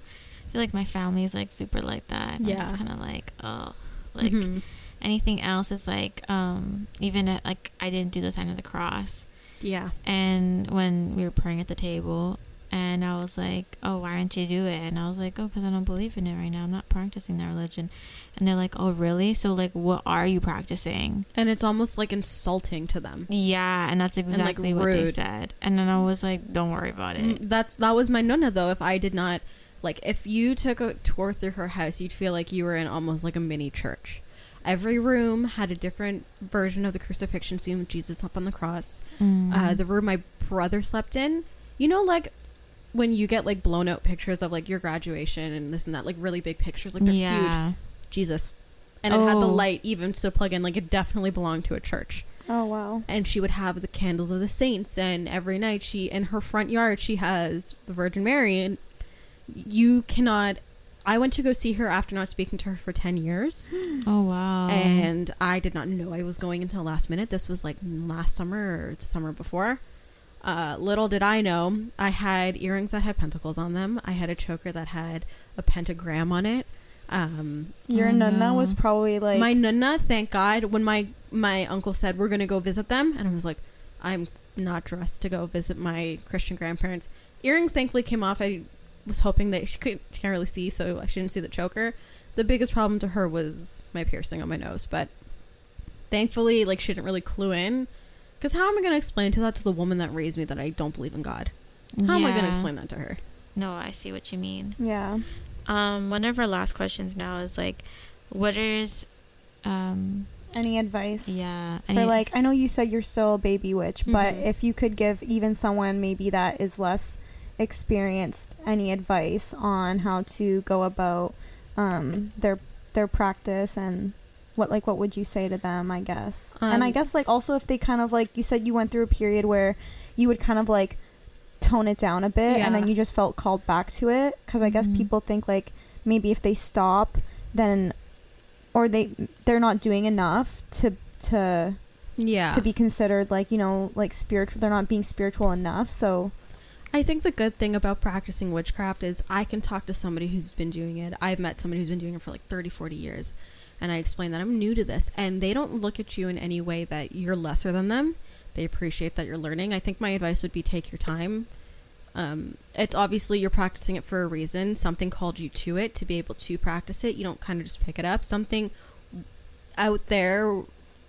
I feel like my family is like super like that. and I'm just kind of like, oh, like Mhm. anything else is like, um, even at, like I didn't do the sign of the cross, yeah and when we were praying at the table, and I was like, oh, why didn't you do it? And I was like, oh, because I don't believe in it right now. I'm not practicing that religion, and they're like, oh, really? So like, what are you practicing? and it's almost like insulting to them Yeah, and that's like, exactly what they said. And then I was like, don't worry about it. Mm, That's that was my nonna though. If I did not like, if you took a tour through her house, you'd feel like you were in almost like a mini church. Every room had a different version of the crucifixion scene with Jesus up on the cross. Mm. Uh, the room my brother slept in, you know, like when you get like blown out pictures of like your graduation and this and that, like really big pictures, like they're huge. Jesus, and it had the Oh. light even to plug in, like it definitely belonged to a church Oh wow. and she would have the candles of the saints and every night she in her front yard she has the virgin mary and you cannot i went to go see her after not speaking to her for 10 years Oh wow. and i did not know i was going until last minute this was like last summer or the summer before uh, little did I know, I had earrings that had pentacles on them. I had a choker that had a pentagram on it. Um, Your Oh, nana no. was probably like my nana, thank God, when my my uncle said we're gonna go visit them, and I was like, I'm not dressed to go visit my Christian grandparents. Earrings thankfully came off. I was hoping that she couldn't she can't really see, so she didn't see the choker. The biggest problem to her was my piercing on my nose, but thankfully, like she didn't really clue in. Because how am I gonna explain to that to the woman that raised me that I don't believe in God? How am I gonna explain that to her? No, I see what you mean. yeah. Um, one of our last questions now is like, what is, um, Any advice? yeah, For any- like, I know you said you're still a baby witch, but Mhm. if you could give even someone maybe that is less experienced any advice on how to go about um, their their practice and what like what would you say to them? I guess, and I Um, guess like also if they kind of like you said you went through a period where you would kind of like tone it down a bit and then you just felt called back to it because I guess Mhm. people think like maybe if they stop then or they they're not doing enough to to Yeah. to be considered like you know like spiritual they're not being spiritual enough so I think the good thing about practicing witchcraft is I can talk to somebody who's been doing it. I've met somebody who's been doing it for like 30, 40 years. And I explain that I'm new to this. And they don't look at you in any way that you're lesser than them. They appreciate that you're learning. I think my advice would be take your time. Um, it's obviously you're practicing it for a reason. Something called you to it to be able to practice it. You don't kind of just pick it up. Something out there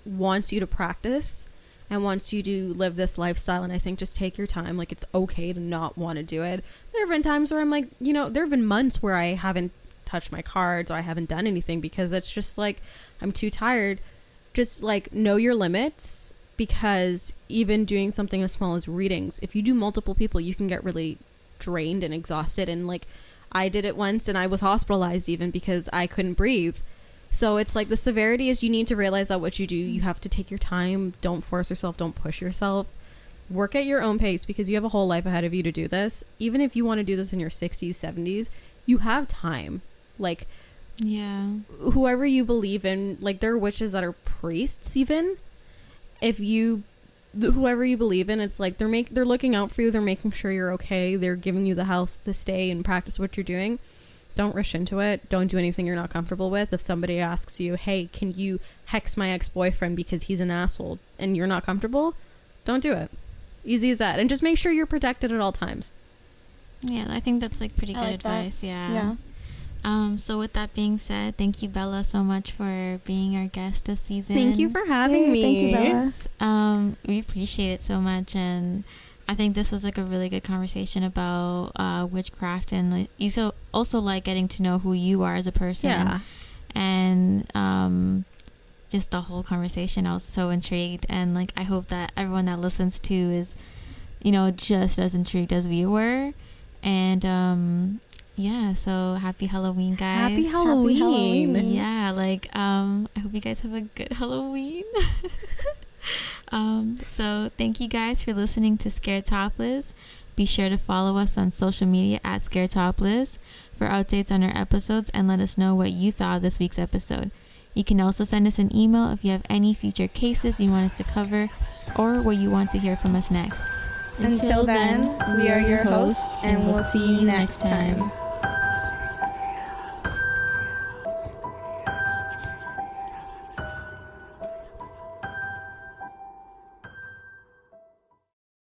wants you to practice and wants you to live this lifestyle and i think just take your time like it's okay to not want to do it. There have been times where i'm like you know there have been months where i haven't touched my cards or i haven't done anything because it's just like i'm too tired. Just like know your limits because even doing something as small as readings if you do multiple people you can get really drained and exhausted. And like i did it once and i was hospitalized even because i couldn't breathe so it's like the severity is you need to realize that what you do, you have to take your time. Don't force yourself. Don't push yourself. Work at your own pace because you have a whole life ahead of you to do this. Even if you want to do this in your 60s, 70s, you have time. Like, Yeah. whoever you believe in, like, there are witches that are priests, even. If you. Whoever you believe in, it's like they're make they're looking out for you. They're making sure you're okay. They're giving you the health to stay and practice what you're doing don't rush into it. Don't do anything you're not comfortable with. If somebody asks you, "Hey, can you hex my ex-boyfriend because he's an asshole?" and you're not comfortable, don't do it. Easy as that. And just make sure you're protected at all times. Yeah, I think that's like pretty I good like that. advice. Yeah. Yeah. Um, so with that being said, thank you, Bella, so much for being our guest this season. Thank you for having Yay, me. thank you, Bella. Yes. Um, we appreciate it so much, and I think this was like a really good conversation about uh, witchcraft, and like, you so also like getting to know who you are as a person, Yeah. and um, just the whole conversation. I was so intrigued, and like I hope that everyone that listens to is, you know, just as intrigued as we were, and um, yeah. So happy Halloween, guys! Happy Halloween. Halloween. Yeah, like um I hope you guys have a good Halloween. um so thank you guys for listening to Scared Topless. Be sure to follow us on social media at Scared Topless for updates on our episodes and let us know what you thought of this week's episode. You can also send us an email if you have any future cases you want us to cover or what you want to hear from us next. Until then, we are your hosts, and we'll see you next time.